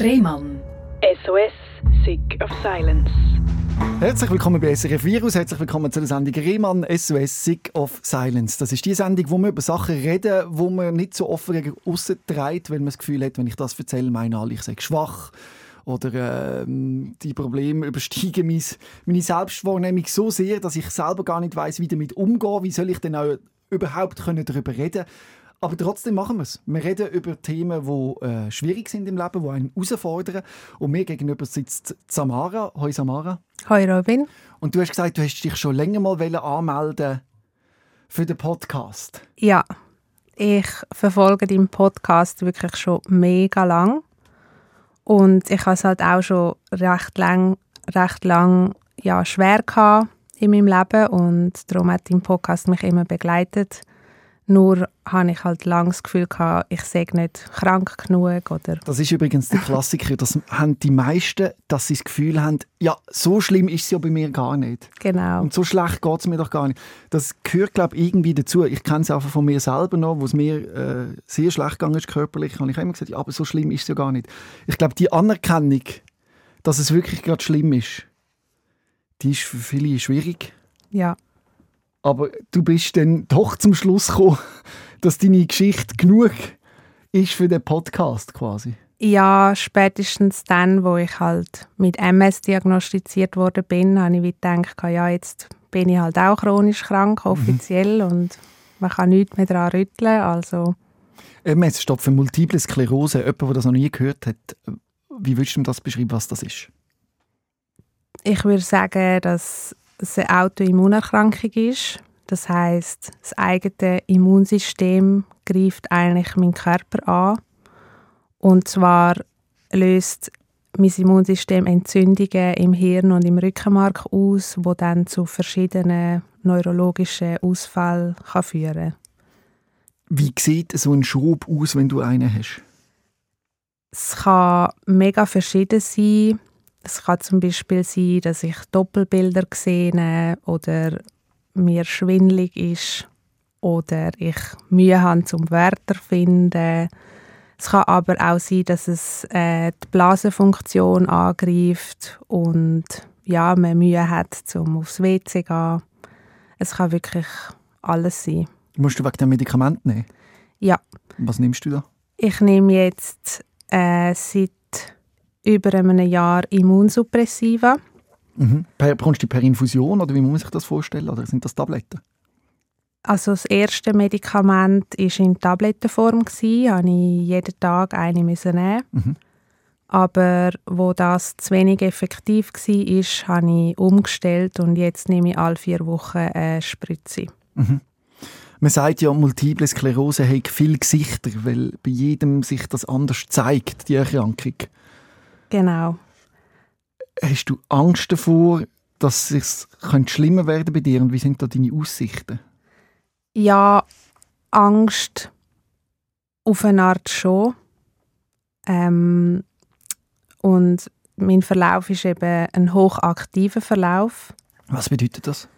Rehmann. SOS, Sick of Silence. Herzlich willkommen bei SRF Virus, herzlich willkommen zu der Sendung Rehmann SOS Sick of Silence. Das ist die Sendung, wo wir über Sachen reden, wo man nicht so offen gegen aussen treibt, weil man das Gefühl hat, wenn ich das erzähle, meine alle, ich sage schwach oder äh, die Probleme übersteigen mein, meine Selbstwahrnehmung so sehr, dass ich selber gar nicht weiß, wie damit umgehen. Wie soll ich denn auch überhaupt können darüber reden? Aber trotzdem machen wir es. Wir reden über Themen, die äh, schwierig sind im Leben, die einen herausfordern. Und mir gegenüber sitzt Samara. Hoi Samara. Hoi Robin. Und du hast gesagt, du hast dich schon länger mal anmelden für den Podcast. Ja, ich verfolge deinen Podcast wirklich schon mega lang. Und ich habe es halt auch schon recht lang, recht lang ja, schwer gehabt in meinem Leben und darum hat dein Podcast mich immer begleitet. Nur habe ich halt lange das Gefühl gehabt, ich sei nicht krank genug. Oder das ist übrigens der Klassiker. Das haben die meisten, dass sie das Gefühl haben, ja, so schlimm ist es ja bei mir gar nicht. Genau. Und so schlecht geht es mir doch gar nicht. Das gehört, glaube ich, irgendwie dazu. Ich kenne es einfach von mir selber noch, wo es mir äh, sehr schlecht gegangen ist körperlich. habe ich immer gesagt, ja, aber so schlimm ist es ja gar nicht. Ich glaube, die Anerkennung, dass es wirklich gerade schlimm ist, die ist für viele schwierig. Ja. Aber du bist dann doch zum Schluss gekommen, dass deine Geschichte genug ist für den Podcast quasi. Ja, spätestens dann, wo ich halt mit MS diagnostiziert worden bin, habe ich gedacht, ja, jetzt bin ich halt auch chronisch krank, mhm. offiziell, mhm. und man kann nichts mehr daran rütteln, also... MS steht für Multiple Sklerose. Jemand, der das noch nie gehört hat, wie würdest du das beschreiben, was das ist? Ich würde sagen, dass es eine Autoimmunerkrankung ist. Das heißt, das eigene Immunsystem greift eigentlich meinen Körper an. Und zwar löst mein Immunsystem Entzündungen im Hirn und im Rückenmark aus, wo dann zu verschiedenen neurologischen Ausfällen kann führen Wie sieht so ein Schub aus, wenn du einen hast? Es kann mega verschieden sein. Es kann zum Beispiel sein, dass ich Doppelbilder sehe oder mir schwindlig ist oder ich Mühe habe zum Wörter finden. Es kann aber auch sein, dass es äh, die Blasenfunktion angreift und ja, man Mühe hat, zum aufs WC zu gehen. Es kann wirklich alles sein. Musst du wegen dem Medikament nehmen? Ja. Was nimmst du da? Ich nehme jetzt äh, seit über einem Jahr Immunsuppressiva. Mhm. Bekommst du die per Infusion oder wie muss man sich das vorstellen? Oder sind das Tabletten? Also das erste Medikament war in Tablettenform. Ich musste jeden Tag eine nehmen. Mhm. Aber wo das zu wenig effektiv war, habe ich umgestellt und jetzt nehme ich alle vier Wochen eine Spritze. Mhm. Man sagt ja, Multiple Sklerose hat viele Gesichter, weil bei jedem sich das anders zeigt, die Erkrankung. Genau. Hast du Angst davor, dass es schlimmer werden bei dir und wie sind da deine Aussichten? Ja, Angst auf eine Art schon. Ähm, und mein Verlauf ist eben ein hochaktiver Verlauf. Was bedeutet das?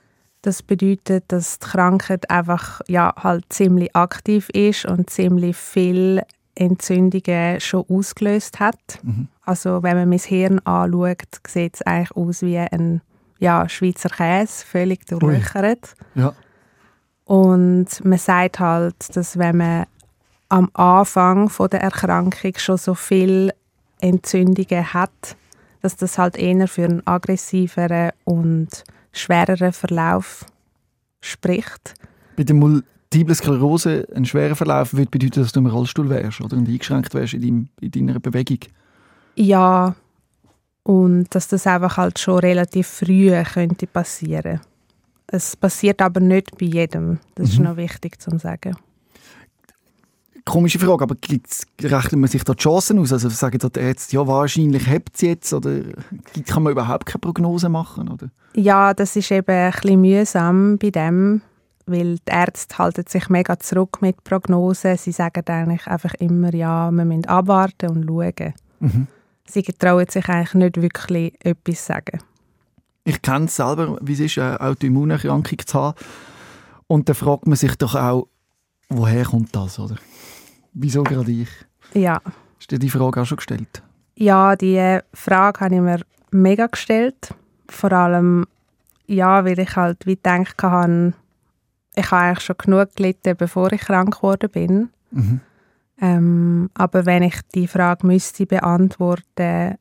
Das bedeutet, dass die Krankheit einfach ja, halt ziemlich aktiv ist und ziemlich viel Entzündungen schon ausgelöst hat. Mhm. Also wenn man mein Hirn anschaut, sieht es eigentlich aus wie ein ja, Schweizer Käse, völlig durchlöchert. Ja. Und man sagt halt, dass wenn man am Anfang von der Erkrankung schon so viel Entzündungen hat, dass das halt eher für einen aggressiveren und schwereren Verlauf spricht. Bei der Multiple Sklerose ein schwerer Verlauf würde bedeuten, dass du im Rollstuhl wärst oder eingeschränkt wärst in, deinem, in deiner Bewegung. Ja, und dass das einfach halt schon relativ früh könnte passieren es passiert aber nicht bei jedem. Das mhm. ist noch wichtig zu sagen. Komische Frage, aber rechnet man sich da die Chancen aus? Also sagen die Ärzte, ja, wahrscheinlich habt es jetzt oder kann man überhaupt keine Prognose machen? Oder? Ja, das ist eben ein bisschen mühsam bei dem, weil die Ärzte halten sich mega zurück mit Prognosen. Sie sagen eigentlich einfach immer, ja, wir müssen abwarten und schauen. Mhm. Sie trauen sich eigentlich nicht wirklich etwas zu sagen. Ich kenne es selber, wie es ist, eine Autoimmunerkrankung zu haben. Und dann fragt man sich doch auch, woher kommt das, oder? Wieso gerade ich? Ja. Hast du dir die Frage auch schon gestellt? Ja, die Frage habe ich mir mega gestellt. Vor allem, ja, weil ich halt wie gedacht habe, ich habe eigentlich schon genug gelitten, bevor ich krank geworden bin. Mhm. Ähm, aber wenn ich die Frage müsste beantworten,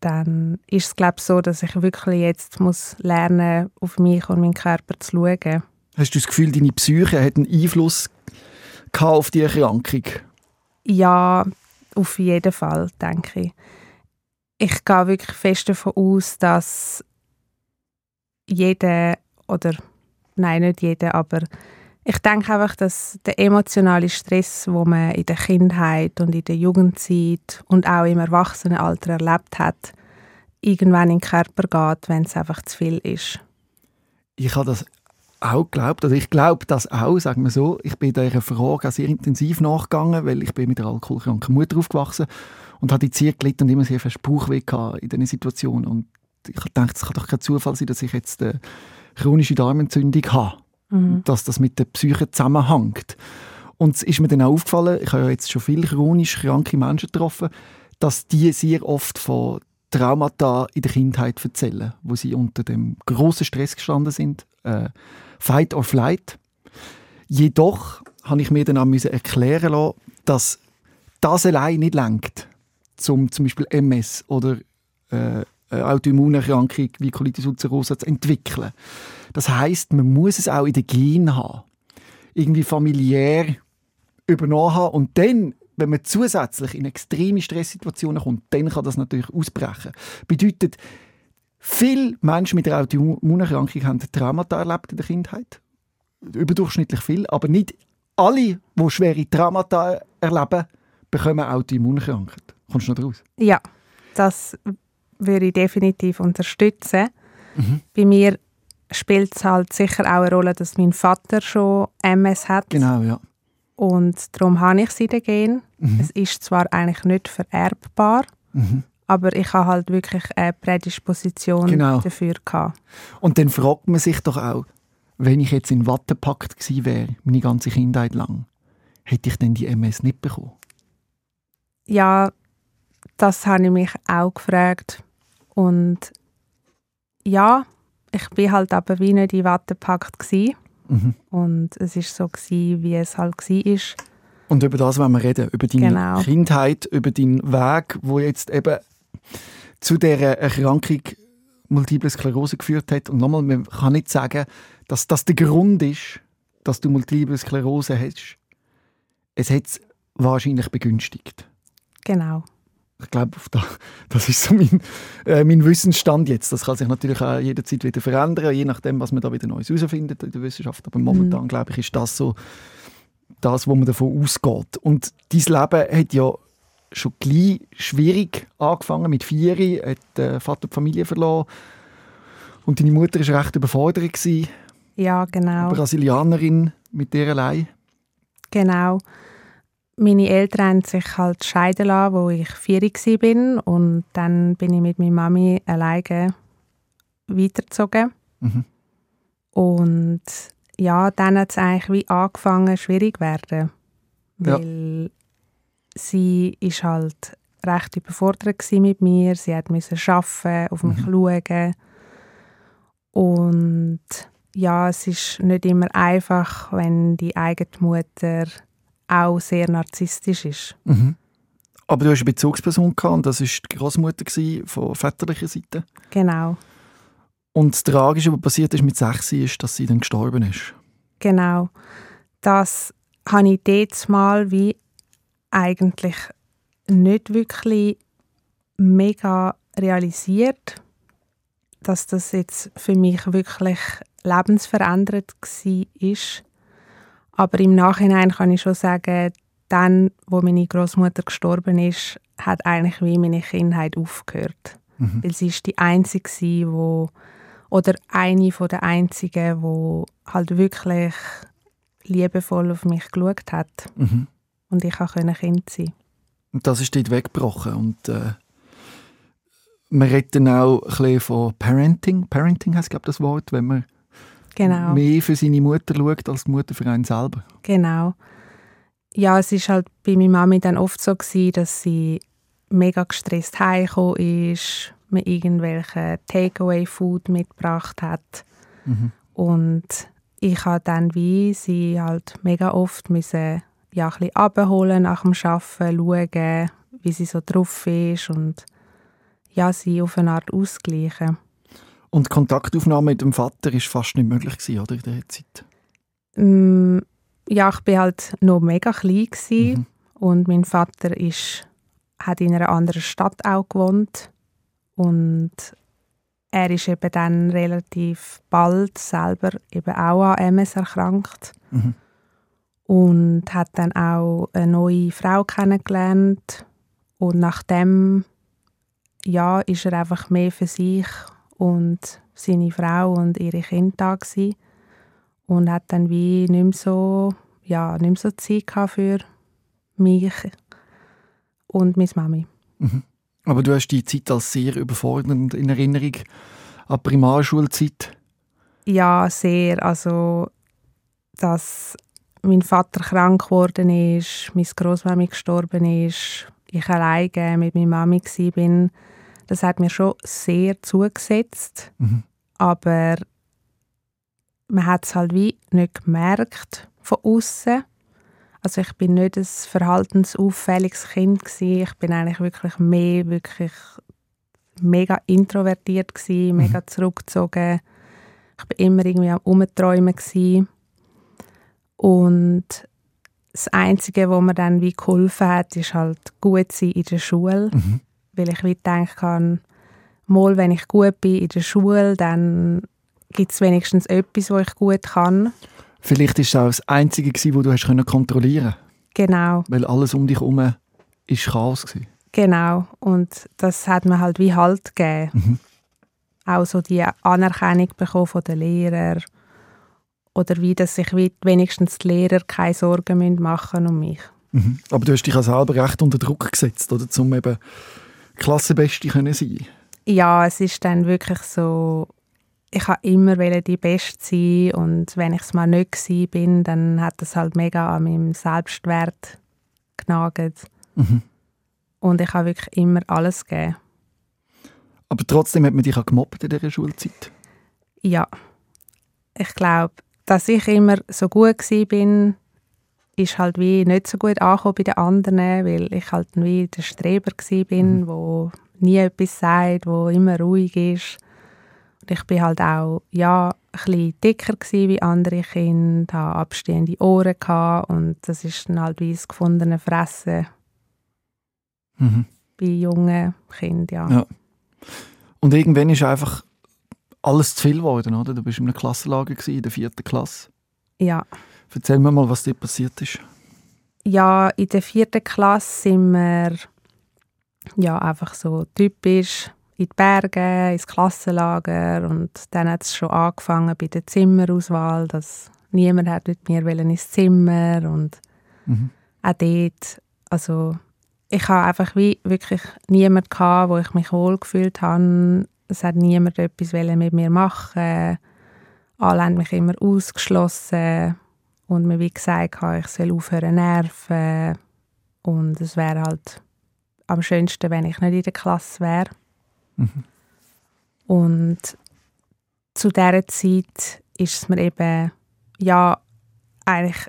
dann ist es glaube ich so, dass ich wirklich jetzt muss lernen, auf mich und meinen Körper zu schauen. Hast du das Gefühl, deine Psyche hat einen Einfluss auf die Erkrankung? Ja, auf jeden Fall, denke ich. Ich gehe wirklich fest davon aus, dass jeder oder nein, nicht jeder, aber ich denke einfach, dass der emotionale Stress, wo man in der Kindheit und in der Jugendzeit und auch im Erwachsenenalter erlebt hat, irgendwann in den Körper geht, wenn es einfach zu viel ist. Ich habe das auch geglaubt, oder ich glaube das auch, sagen wir so. Ich bin dieser Frage sehr intensiv nachgegangen, weil ich bin mit einer alkoholkranken Mutter aufgewachsen und hatte sehr gelitten und immer sehr fest Bauchweh in diesen Situationen. Und ich dachte, es kann doch kein Zufall sein, dass ich jetzt eine chronische Darmentzündung habe mhm. dass das mit der Psyche zusammenhängt. Und es ist mir dann auch aufgefallen, ich habe ja jetzt schon viele chronisch kranke Menschen getroffen, dass die sehr oft von Traumata in der Kindheit erzählen, wo sie unter dem großen Stress gestanden sind, äh, Fight or Flight. Jedoch habe ich mir dann auch erklären lassen, dass das allein nicht lenkt, zum zum Beispiel MS oder äh, Autoimmunerkrankung wie Colitis ulcerosa zu entwickeln. Das heißt, man muss es auch in den Genen haben. Irgendwie familiär übernommen haben. Und dann, wenn man zusätzlich in extreme Stresssituationen kommt, dann kann das natürlich ausbrechen. Bedeutet, viele Menschen mit einer Autoimmunerkrankung haben Traumata erlebt in der Kindheit. Überdurchschnittlich viel. Aber nicht alle, die schwere Traumata erleben, bekommen Autoimmunerkrankungen. Kommst du noch raus? Ja, das würde ich definitiv unterstützen. Mhm. Bei mir spielt es halt sicher auch eine Rolle, dass mein Vater schon MS hat. Genau, ja. Und darum habe ich sie den Mhm. Es ist zwar eigentlich nicht vererbbar, mhm. aber ich habe halt wirklich eine Prädisposition genau. dafür gehabt. Und dann fragt man sich doch auch, wenn ich jetzt in Watte gepackt gewesen wäre, meine ganze Kindheit lang, hätte ich denn die MS nicht bekommen? Ja, das habe ich mich auch gefragt. Und ja, ich bin halt aber wie nicht in Watte gepackt mhm. und es ist so gewesen, wie es halt war. Und über das wollen wir reden, über deine genau. Kindheit, über deinen Weg, wo jetzt eben zu der Erkrankung Multiple Sklerose geführt hat. Und nochmal, man kann nicht sagen, dass das der Grund ist, dass du Multiple Sklerose hast. Es hat es wahrscheinlich begünstigt. Genau ich glaube, das ist so mein, äh, mein Wissensstand jetzt. Das kann sich natürlich auch jederzeit wieder verändern, je nachdem, was man da wieder Neues herausfindet in der Wissenschaft. Aber momentan, mhm. glaube ich, ist das so das, wo man davon ausgeht. Und dein Leben hat ja schon gleich schwierig angefangen. Mit vier hat der Vater die Familie verloren. Und deine Mutter war recht überfordert. Gewesen. Ja, genau. Brasilianerin mit der allein. Genau meine Eltern haben sich halt scheiden lassen, wo ich vier war. Und dann bin ich mit meiner Mami alleine weitergezogen. Mhm. Und ja, dann hat es eigentlich wie angefangen, schwierig zu werden. Weil ja. sie ist halt recht überfordert mit mir. Sie musste arbeiten, auf mich mhm. schauen. Und ja, es ist nicht immer einfach, wenn die eigene Mutter auch sehr narzisstisch ist. Mhm. Aber du hast eine Bezugsperson gehabt, und das war die Großmutter von väterlicher Seite. Genau. Und das Tragische, was passiert ist mit sechs, ist, dass sie dann gestorben ist. Genau. Das habe ich jetzt mal wie eigentlich nicht wirklich mega realisiert, dass das jetzt für mich wirklich lebensverändernd war. Aber im Nachhinein kann ich schon sagen, dann, wo meine Großmutter gestorben ist, hat eigentlich wie meine Kindheit aufgehört. Mhm. Weil sie ist die einzige, wo oder eine von der einzigen, wo halt wirklich liebevoll auf mich geschaut hat. Mhm. Und ich konnte Kind sein. Und das ist dort weggebrochen. Und äh, man redet dann auch ein bisschen von Parenting. Parenting heißt, glaube ich, das Wort, wenn man genau. mehr für seine Mutter schaut, als die Mutter für einen selber. Genau. Ja, es ist halt bei meiner Mami dann oft so gewesen, dass sie mega gestresst heimgekommen ist, mir irgendwelche Takeaway-Food mitgebracht hat. Mhm. Und ich habe dann wie sie halt mega oft müssen, ja, ein bisschen abholen nach dem Arbeiten, schauen, wie sie so drauf ist und ja, sie auf eine Art ausgleichen. Und Kontaktaufnahme mit dem Vater ist fast nicht möglich gewesen, oder in der Zeit? Mm, ja, ich war halt noch mega klein mhm. und mein Vater ist, hat in einer anderen Stadt auch gewohnt und er ist eben dann relativ bald selber eben auch an MS erkrankt mhm. und hat dann auch eine neue Frau kennengelernt und nachdem ja, ist er einfach mehr für sich und seine Frau und ihre Kinder da gewesen. und hat dann wie nicht mehr so, ja, nicht mehr so Zeit für mich und meine Mami. Mhm. Aber du hast die Zeit als sehr überfordernd in Erinnerung an die Primarschulzeit? Ja, sehr. Also, dass mein Vater krank geworden ist, meine Großmami gestorben ist, ich alleine mit meiner Mami war, das hat mir schon sehr zugesetzt. Mhm. Aber man hat es halt wie nicht gemerkt von außen. Also ich bin nicht ein verhaltensauffälliges Kind gewesen. Ich bin eigentlich wirklich mehr wirklich mega introvertiert gewesen, mhm. mega zurückgezogen. Ich bin immer irgendwie am Umträumen gewesen. Und das Einzige, was mir dann wie geholfen hat, ist halt gut sein in der Schule. Mhm weil ich wie denken kann, mal wenn ich gut bin in der Schule, dann gibt es wenigstens etwas, was ich gut kann. Vielleicht ist es auch das Einzige, was du hast kontrollieren Genau. Weil alles um dich herum ist Chaos war. Genau. Und das hat mir halt wie Halt gegeben. Mhm. Auch so die Anerkennung bekommen von den Lehrern. Oder wie, dass sich wenigstens die Lehrer keine Sorgen machen um mich. Mhm. Aber du hast dich auch selber recht unter Druck gesetzt, oder? Um eben Klassenbeste können sein Ja, es ist dann wirklich so, ich habe immer die Beste sein und wenn ich es mal nicht gewesen bin, dann hat das halt mega an meinem Selbstwert genagt. Mhm. Und ich habe wirklich immer alles gegeben. Aber trotzdem hat man dich auch gemobbt in dieser Schulzeit? Ja. Ich glaube, dass ich immer so gut bin, ist halt wie nicht so gut angekommen bei den anderen, weil ich halt wie der Streber bin, mhm. wo nie etwas sagt, wo immer ruhig ist. Und ich bin halt auch ja ein dicker wie andere Kinder, hatte abstehende Ohren gehabt und das ist dann halt wie das gefundene Fressen mhm. bei jungen Kindern. Ja. ja. Und irgendwann ist einfach alles zu viel geworden, oder? Du bist in einem Klassenlager in der vierten Klasse. Ja. Erzähl mir mal, was dir passiert ist. Ja, in der vierten Klasse sind wir ja, einfach so typisch in die Berge, ins Klassenlager und dann hat es schon angefangen bei der Zimmerauswahl, dass niemand hat mit mir ins Zimmer und mhm. auch dort, also ich habe einfach wie wirklich niemanden gehabt, wo ich mich wohlgefühlt habe. Es hat niemand etwas mit mir machen. Alle haben mich immer ausgeschlossen und mir wie gesagt, ich soll aufhören nerven und es wäre halt am schönsten, wenn ich nicht in der Klasse wäre. Mhm. Und zu dieser Zeit ist es mir eben ja eigentlich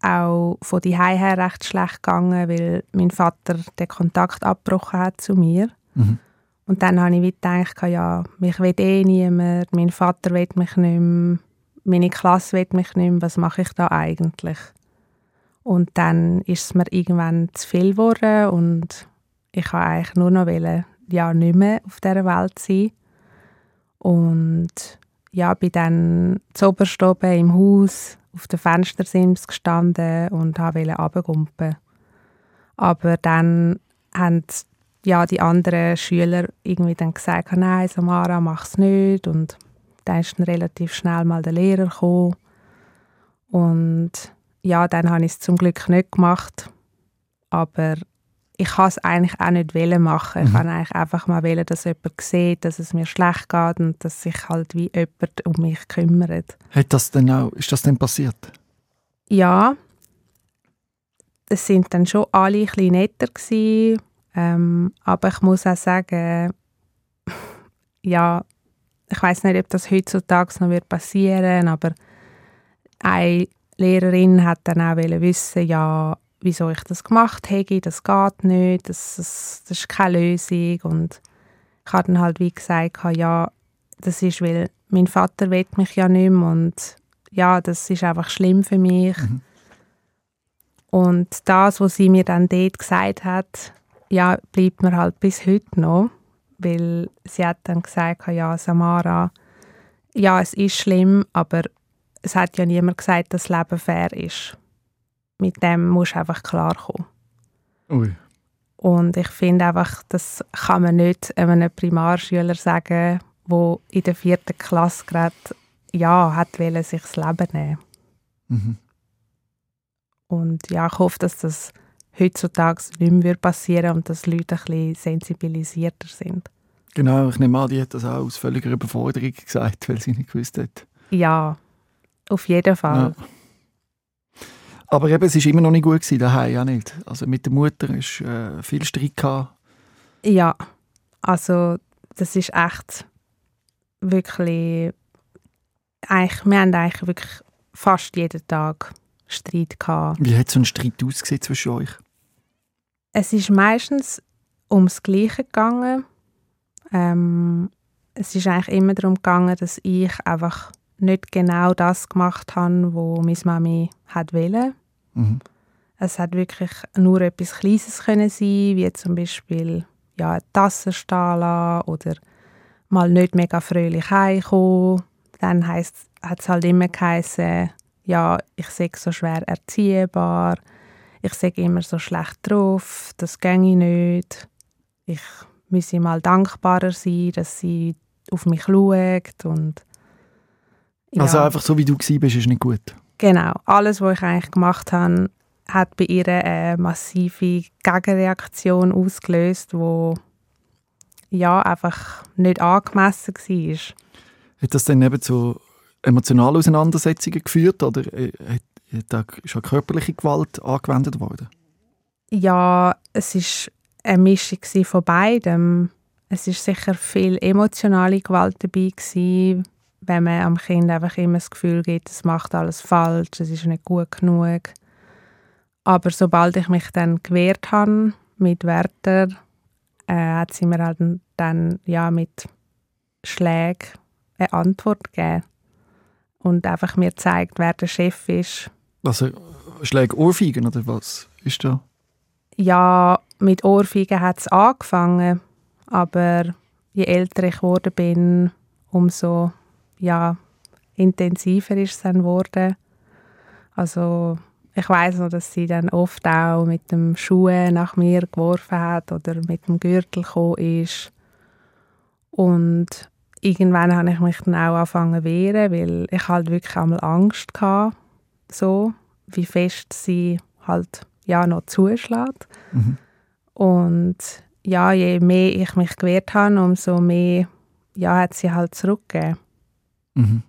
auch von die her recht schlecht gegangen, weil mein Vater den Kontakt abgebrochen hat zu mir. Mhm. Und dann habe ich gedacht, ja, mich will eh niemand, mein Vater will mich nicht mehr meine Klasse will mich nicht mehr, was mache ich da eigentlich? Und dann ist es mir irgendwann zu viel geworden und ich wollte eigentlich nur noch wollen, ja, nicht mehr auf dieser Welt sein. Und ja, bin dann zu oben im Haus auf der Fenstersims gestanden und wollte runtergumpen. Aber dann haben ja, die anderen Schüler irgendwie dann gesagt, nein, Samara, mach es nicht. Und dann ist dann relativ schnell mal der Lehrer gekommen. Und ja, dann habe ich es zum Glück nicht gemacht. Aber ich kann es eigentlich auch nicht machen. Ich mhm. kann eigentlich einfach mal wollen, dass jemand sieht, dass es mir schlecht geht und dass sich halt wie jemand um mich kümmert. Hat das denn auch, ist das denn passiert? Ja. Es sind dann schon alle ein bisschen netter gewesen. Ähm, aber ich muss auch sagen, ja, ich weiß nicht, ob das heutzutage noch wird passieren, aber eine Lehrerin hat dann auch wissen, ja, wieso ich das gemacht habe, das geht nicht, das, das, das ist keine Lösung und ich habe dann halt wie gesagt, ja, das ist, weil mein Vater will mich ja nicht mehr und ja, das ist einfach schlimm für mich. Mhm. Und das, was sie mir dann dort gesagt hat, ja, bleibt mir halt bis heute noch, weil sie hat dann gesagt, ja, Samara, ja, es ist schlimm, aber es hat ja niemand gesagt, dass das Leben fair ist. Mit dem musst du einfach klarkommen. Ui. Und ich finde einfach, das kann man nicht einem Primarschüler sagen, der in der vierten Klasse gerade ja, hat wollen, sich das Leben nehmen. Mhm. Und ja, ich hoffe, dass das heutzutage nicht mehr passieren und dass Leute ein bisschen sensibilisierter sind. Genau, ich nehme an, die hat das auch aus völliger Überforderung gesagt, weil sie nicht gewusst hat. Ja, auf jeden Fall. Ja. Aber eben, es war immer noch nicht gut gewesen, daheim ja nicht. Also mit der Mutter ist äh, viel Streit gehabt. Ja, also das ist echt wirklich eigentlich, wir haben eigentlich wirklich fast jeden Tag Streit gehabt. Wie hat so ein Streit ausgesehen zwischen euch? Es ist meistens ums Gleiche gegangen. Ähm, es ist eigentlich immer darum gegangen, dass ich einfach nicht genau das gemacht habe, was meine Mami hat wollte. Mhm. Es hat wirklich nur etwas Kleines können sein, wie zum Beispiel ja, eine Tasse stehen oder mal nicht mega fröhlich heimkommen. Dann hat es halt immer geheißen, ja, ich sei so schwer erziehbar, ich sei immer so schlecht drauf, das ginge nicht. Ich müsse mal dankbarer sein, dass sie auf mich schaut und ja. Also einfach so, wie du warst, ist nicht gut? Genau. Alles, was ich eigentlich gemacht habe, hat bei ihr eine massive Gegenreaktion ausgelöst, wo ja einfach nicht angemessen war. Hat das dann eben zu emotionalen Auseinandersetzungen geführt oder äh, hat, da schon körperliche Gewalt angewendet worden? Ja, es ist eine Mischung von beidem. Es ist sicher viel emotionale Gewalt dabei gewesen, wenn man am Kind einfach immer das Gefühl gibt, es macht alles falsch, es ist nicht gut genug. Aber sobald ich mich dann gewehrt habe mit Wörtern, äh, hat sie mir halt dann ja mit Schlägen eine Antwort gegeben und einfach mir zeigt, wer der Chef ist. Also Schläge Ohrfeigen oder was ist da? Ja, mit Ohrfeigen hat es angefangen, aber je älter ich geworden bin, umso ja, intensiver ist es dann geworden. Also ich weiß noch, dass sie dann oft auch mit dem Schuh nach mir geworfen hat oder mit dem Gürtel gekommen ist. Und irgendwann habe ich mich dann auch angefangen zu wehren, weil ich halt wirklich einmal Angst hatte, so wie fest sie halt ja noch zuschlägt. Mhm. Und ja, je mehr ich mich gewehrt habe, umso mehr ja, hat sie halt zurückgegeben. Mhm.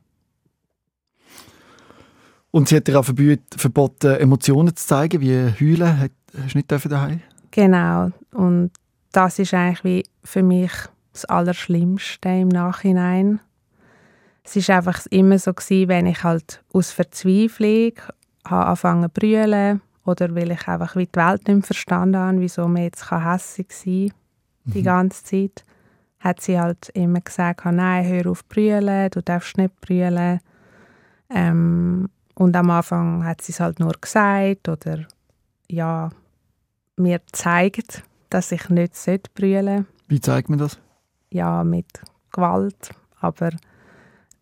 Und sie hat dir auch verboten, Emotionen zu zeigen, wie Heulen. Hast du nicht daheim? Genau. Und das ist eigentlich wie für mich das Allerschlimmste im Nachhinein. Es ist einfach immer so gewesen, wenn ich halt aus Verzweiflung habe angefangen zu brüllen oder weil ich einfach wie die Welt nicht verstanden habe, wieso man jetzt hässlich sein kann, die mhm. ganze Zeit hat sie halt immer gesagt, nein, hör auf brüllen, du darfst nicht brüllen. Ähm, und am Anfang hat sie es halt nur gesagt oder ja, mir zeigt, dass ich nicht brüllen sollte. Wie zeigt man das? Ja, mit Gewalt. Aber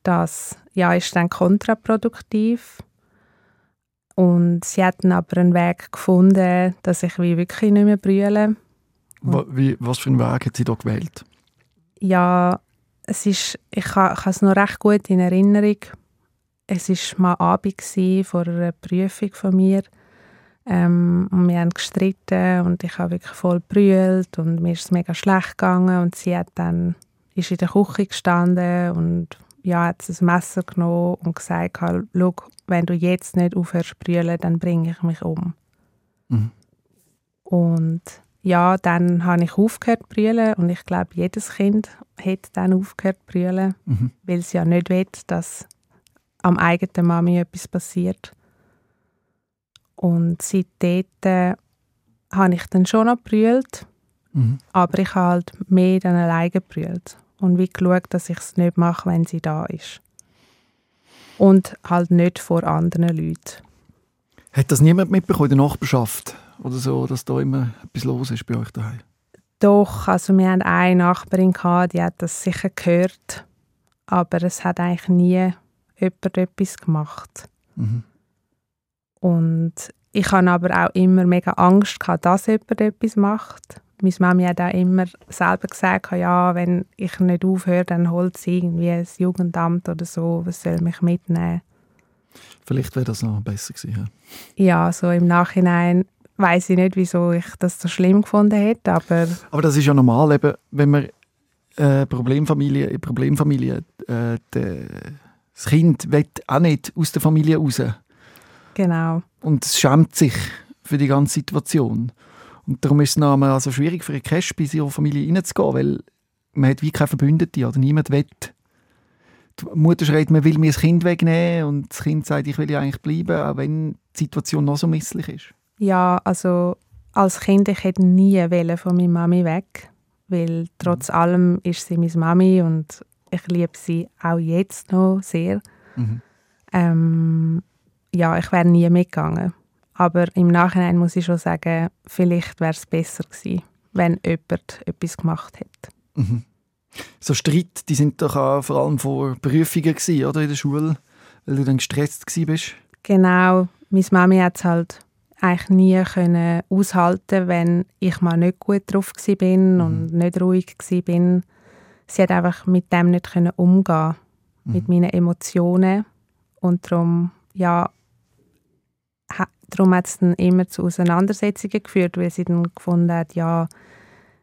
das ja, ist dann kontraproduktiv. Und sie hatten aber einen Weg gefunden, dass ich wie wirklich nicht mehr brülle. Wie, was für einen Weg hat sie da gewählt? ja, es ist, ich habe es noch recht gut in Erinnerung. Es war mal Abend vor einer Prüfung von mir. Ähm, und wir haben gestritten und ich habe wirklich voll brüllt und mir ist es mega schlecht gegangen und sie hat dann ist in der Küche gestanden und ja, hat ein Messer genommen und gesagt, schau, wenn du jetzt nicht aufhörst zu brüllen, dann bringe ich mich um. Mhm. Und ja, dann habe ich aufgehört zu brüllen und ich glaube, jedes Kind hat dann aufgehört zu brüllen, Mhm. weil es ja nicht will, dass am eigenen Mami etwas passiert. Und seitdem äh, habe ich dann schon noch gebrüllt, Mhm. aber ich habe halt mehr dann alleine gebrüllt und wie geschaut, dass ich es nicht mache, wenn sie da ist. Und halt nicht vor anderen Leuten. Hat das niemand mitbekommen in der Nachbarschaft? Oder so, dass da immer etwas los ist bei euch daheim? Doch, also wir hatten eine Nachbarin, gehabt, die hat das sicher gehört, aber es hat eigentlich nie jemand etwas gemacht. Mhm. Und ich hatte aber auch immer mega Angst, gehabt, dass jemand etwas macht. Meine Mami hat auch immer selber gesagt, ja, wenn ich nicht aufhöre, dann holt sie irgendwie ein Jugendamt oder so, was soll mich mitnehmen. Vielleicht wäre das noch besser gewesen. Ja, so im Nachhinein weiß ich nicht, wieso ich das so schlimm gefunden hätte, aber Ja. Aber das ist ja normal, eben, wenn man äh, Problemfamilie, in Problemfamilie, äh, de, das Kind will auch nicht aus der Familie raus. Genau. Und es schämt sich für die ganze Situation. Und darum ist es noch einmal also schwierig für eine Cash bei ihrer Familie reinzugehen, weil man hat wie keine Verbündete oder niemand will. Die Mutter schreit, man will mir das Kind wegnehmen und das Kind sagt, ich will ja eigentlich bleiben, auch wenn die Situation noch so misslich ist. Ja, also als Kind, ich hätte nie wollen von meiner Mami weg, weil trotz allem ist sie meine Mami und ich liebe sie auch jetzt noch sehr. Mhm. Ähm, ja, ich wäre nie mitgegangen. Aber im Nachhinein muss ich schon sagen, vielleicht wäre es besser gewesen, wenn jemand etwas gemacht hätte. Mhm. So Streit, die sind doch auch vor allem vor Prüfungen gewesen, oder in der Schule, weil du dann gestresst gewesen bist. Genau, meine Mami hat es halt eigentlich nie können aushalten, wenn ich mal nicht gut drauf bin und nicht ruhig bin. Sie hat einfach mit dem nicht können umgehen, mit meinen Emotionen und darum ja, darum hat es dann immer zu Auseinandersetzungen geführt, weil sie dann gefunden hat, ja,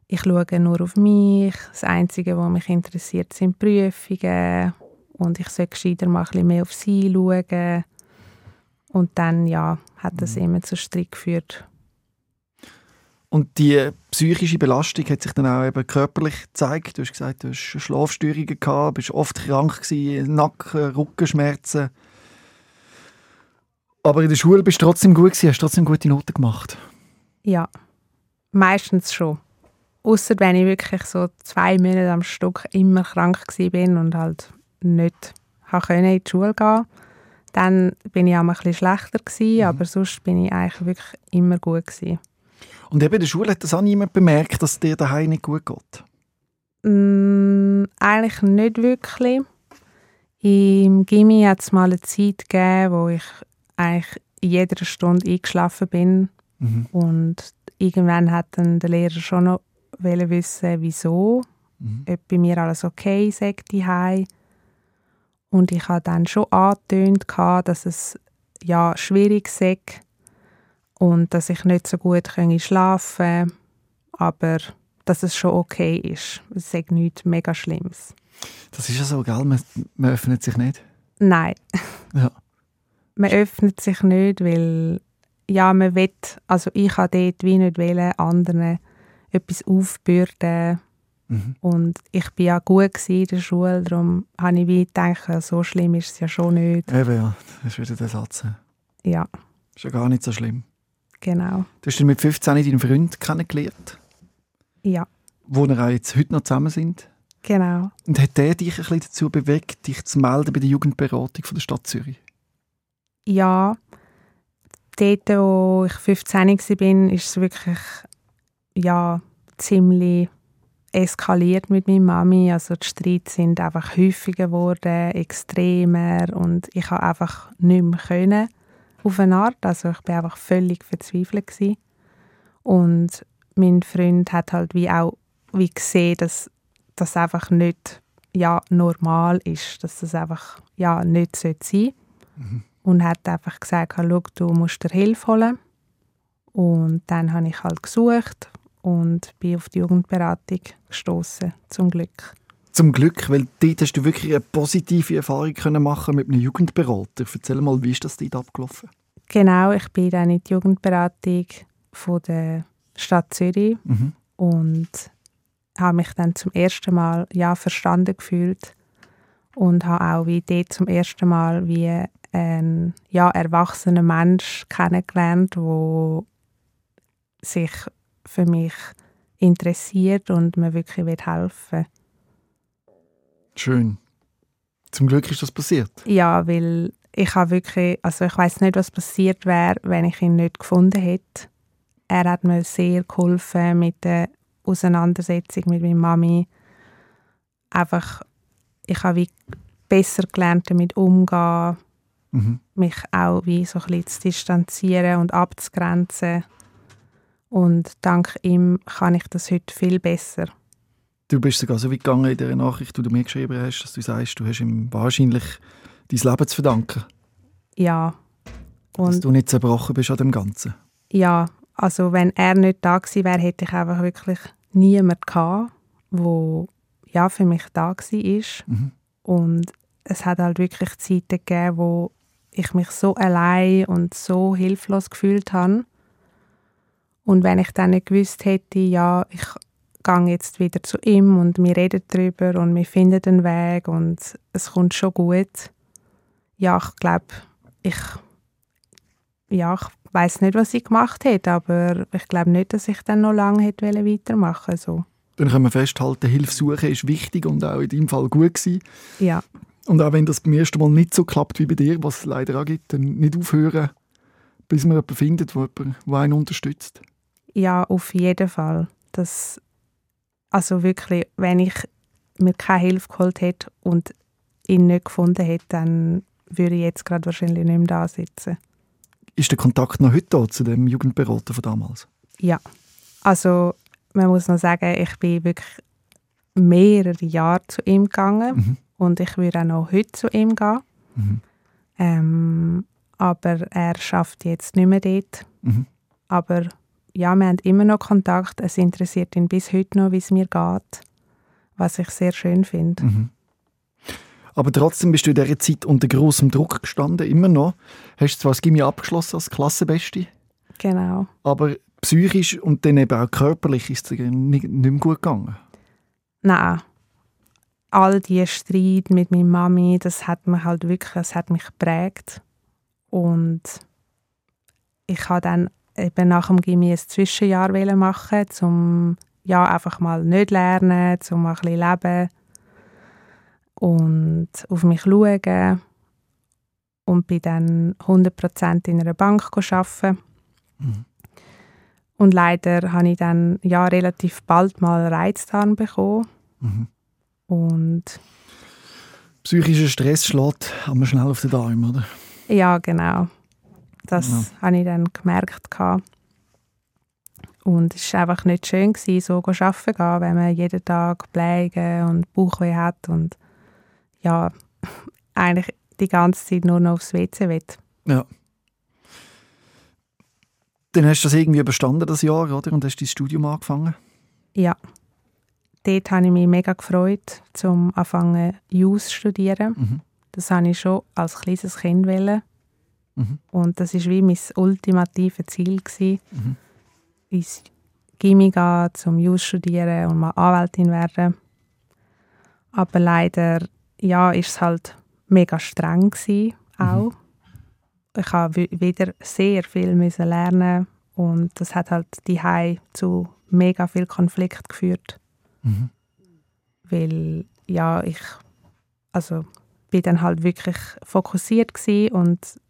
ich schaue nur auf mich, das Einzige, was mich interessiert, sind Prüfungen und ich sollte gescheiter mal ein bisschen mehr auf sie schauen. Und dann, ja, hat das immer zu Streit geführt. Und die psychische Belastung hat sich dann auch eben körperlich gezeigt. Du hast gesagt, du hast Schlafstörungen gehabt, bist oft krank gewesen, Nacken, Rückenschmerzen. Aber in der Schule bist du trotzdem gut gewesen, hast trotzdem gute Noten gemacht. Ja, meistens schon. Außer wenn ich wirklich so zwei Monate am Stück immer krank war bin und halt nicht können in die Schule gehen dann bin ich auch mal ein bisschen schlechter gewesen, aber sonst bin ich eigentlich wirklich immer gut gewesen. Und eben in der Schule hat das auch niemand bemerkt, dass es dir daheim nicht gut geht. Mm, eigentlich nicht wirklich. Im Gimmi hat es mal eine Zeit gegeben, wo ich eigentlich in jeder Stunde eingeschlafen bin. Mhm. Und irgendwann hat dann der Lehrer schon noch wissen, wieso, Mhm. ob bei mir alles okay sei daheim. Und ich habe dann schon angetönt, dass es ja schwierig sei und dass ich nicht so gut schlafen aber dass es schon okay ist. Es sei nichts mega Schlimmes. Das ist ja so, gell? Man, man öffnet sich nicht. Nein. Ja. Man öffnet sich nicht, weil ja, man will, also ich habe dort wie nicht wollen, anderen etwas aufbürden Mhm. und ich bin ja gut in der Schule, darum habe ich wie gedacht, so schlimm ist es ja schon nicht. Eben, ja. Das ist wieder der Satz. Ja, Ist ja gar nicht so schlimm. genau. Du hast dann mit 15 deinen Freund kennengelernt, Ja, wo ihr auch jetzt heute noch zusammen sind. genau. Und hat der dich ein bisschen dazu bewegt, dich zu melden bei der Jugendberatung von der Stadt Zürich? Ja, dort, wo ich 15 war, ist es wirklich ja, ziemlich eskaliert mit meiner Mami. Also die Streits sind einfach häufiger geworden, extremer und ich habe einfach nicht mehr können auf eine Art. Also ich bin einfach völlig verzweifelt gewesen. Und mein Freund hat halt wie auch wie gesehen, dass das einfach nicht ja, normal ist, dass das einfach ja, nicht sein sollte und hat einfach gesagt, schau, du musst dir Hilfe holen. Und dann habe ich halt gesucht und bin auf die Jugendberatung gestoßen, zum Glück. Zum Glück, weil dort hast du wirklich eine positive Erfahrung können machen mit einem Jugendberater. Erzähl mal, wie ist das dort abgelaufen? Genau, ich bin dann in die Jugendberatung von der Stadt Zürich Mhm. und habe mich dann zum ersten Mal ja verstanden gefühlt und habe auch wie dort zum ersten Mal wie ein ja erwachsener Mensch kennengelernt, wo sich für mich interessiert und mir wirklich will helfen. Schön. Zum Glück ist das passiert. Ja, weil ich habe wirklich, also ich weiß nicht, was passiert wäre, wenn ich ihn nicht gefunden hätte. Er hat mir sehr geholfen mit der Auseinandersetzung mit meiner Mami. Einfach, ich habe wie besser gelernt, damit umzugehen, Mhm. mich auch wie so ein bisschen zu distanzieren und abzugrenzen. Und dank ihm kann ich das heute viel besser. Du bist sogar so weit gegangen in der Nachricht, die du mir geschrieben hast, dass du sagst, du hast ihm wahrscheinlich dein Leben zu verdanken. Ja. dass Und du nicht zerbrochen bist an dem Ganzen. ja, also wenn er nicht da gewesen wäre, hätte ich einfach wirklich niemanden gehabt, wo ja für mich da war. Mhm. Und es hat halt wirklich Zeiten gegeben, wo ich mich so allein und so hilflos gefühlt habe. Und wenn ich dann nicht gewusst hätte, ja, ich gehe jetzt wieder zu ihm und wir reden darüber und wir finden einen Weg und es kommt schon gut. Ja, ich glaube, ich, ja, ich weiß nicht, was ich gemacht hätte, aber ich glaube nicht, dass ich dann noch lange hätte wollen weitermachen so. Dann können wir festhalten, Hilfe suchen ist wichtig und auch in deinem Fall gut gewesen. Ja, Und auch wenn das beim ersten Mal nicht so klappt wie bei dir, was es leider auch gibt, dann nicht aufhören, bis man jemanden findet, der, einen unterstützt. Ja, auf jeden Fall. Das, also wirklich, wenn ich mir keine Hilfe geholt hätte und ihn nicht gefunden hätte, dann würde ich jetzt gerade wahrscheinlich nicht mehr da sitzen. Ist der Kontakt noch heute da zu dem Jugendberater von damals? Ja, also man muss noch sagen, ich bin wirklich mehrere Jahre zu ihm gegangen Mhm. Und ich würde auch noch heute zu ihm gehen. Mhm. Ähm, aber er schafft jetzt nicht mehr dort. Mhm. Aber ja, wir haben immer noch Kontakt. Es interessiert ihn bis heute noch, wie es mir geht, was ich sehr schön finde. Mhm. Aber trotzdem bist du in dieser Zeit unter großem Druck gestanden, immer noch. Hast zwar das Gimmi abgeschlossen als Klassenbeste, Genau. aber psychisch und dann eben auch körperlich ist es nicht mehr gut gegangen. Nein. All die Streit mit meiner Mami, das hat mich halt wirklich, das hat mich geprägt. Und ich habe dann eben nach dem Gimmi ein Zwischenjahr machen, um ja einfach mal nicht lernen, um mal ein bisschen leben und auf mich schauen. Und bin dann 100% in einer Bank arbeiten. Mhm. Und leider habe ich dann ja relativ bald mal Reizdarm bekommen. Mhm. Und Psychischer Stress schlägt aber schnell auf den Darm, oder? ja, genau. Das Ja. habe ich dann gemerkt. Und es war einfach nicht schön, gewesen, so arbeiten zu gehen, wenn man jeden Tag Blägen und Bauchweh hat und ja, eigentlich die ganze Zeit nur noch aufs WC will. Ja. Dann hast du das irgendwie überstanden, das Jahr, oder? Und hast dein Studium angefangen. Ja. Dort habe ich mich mega gefreut, zum anfangen Jus zu studieren. Mhm. Das habe ich schon als kleines Kind wollen. Mhm. Und das war wie mein ultimatives Ziel. Gewesen. Mhm. ins Gimmi gehen, zum Jus studieren und mal Anwältin werden. Aber leider, ja, ist es halt mega streng gewesen, auch. Ich habe wi- wieder sehr viel müssen lernen und das hat halt die zu mega viel Konflikt geführt, Mhm. weil ja ich also bin dann halt wirklich fokussiert gewesen und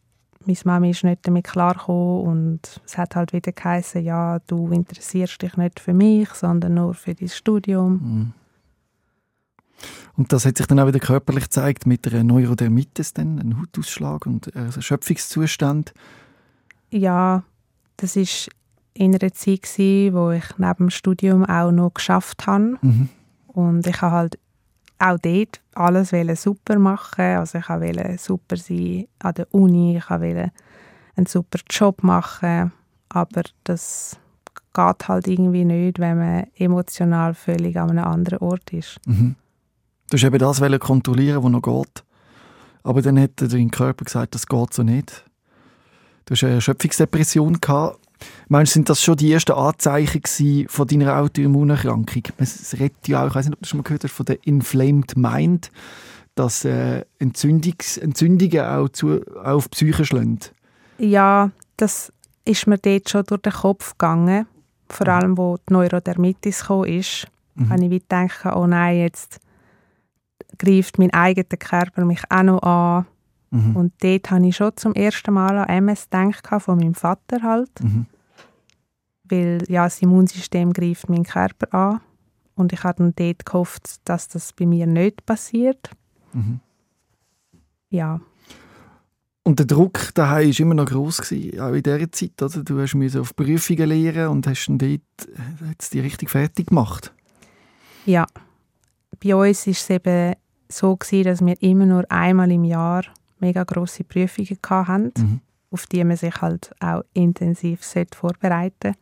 meine Mami ist nicht damit klargekommen und es hat halt wieder geheißen, ja, du interessierst dich nicht für mich, sondern nur für dein Studium. Mhm. Und das hat sich dann auch wieder körperlich gezeigt mit einer Neurodermitis, dann, einem Hautausschlag und einem Erschöpfungszustand. Ja, das ist in einer Zeit gewesen, wo ich neben dem Studium auch noch geschafft habe Mhm. und ich habe halt auch dort alles super machen. Also ich wollte super sein an der Uni, ich wollte einen super Job machen, aber das geht halt irgendwie nicht, wenn man emotional völlig an einem anderen Ort ist. Mhm. Du hast eben das wollen kontrollieren, was noch geht. Aber dann hat dein Körper gesagt, das geht so nicht. Du hast eine Erschöpfungsdepression gehabt. Meinst du, sind das schon die ersten Anzeichen von deiner Autoimmunerkrankung? Es redet ja auch, ich weiß nicht, ob du schon mal gehört hast, von der Inflamed Mind, dass äh, Entzündungs Entzündungen auch, zu, auch auf die Psyche schlagen. Ja, das ist mir dort schon durch den Kopf gegangen. Vor mhm. allem, wo die Neurodermitis kam, ist, mhm. habe ich gedacht, oh nein, jetzt greift mein eigener Körper mich auch noch an. Mhm. Und dort habe ich schon zum ersten Mal an MS gedacht, von meinem Vater halt. Mhm. Weil ja, das Immunsystem greift meinen Körper an. Und ich habe dann dort gehofft, dass das bei mir nicht passiert. Mhm. Ja. Und der Druck daheim war immer noch gross, gewesen, auch in dieser Zeit. Oder? Du hast auf Prüfungen lernen und hast dann dort äh, die richtig fertig gemacht. Ja. Bei uns war es eben so, gewesen, dass wir immer nur einmal im Jahr mega grosse Prüfungen hatten, mhm. auf die man sich halt auch intensiv vorbereiten sollte.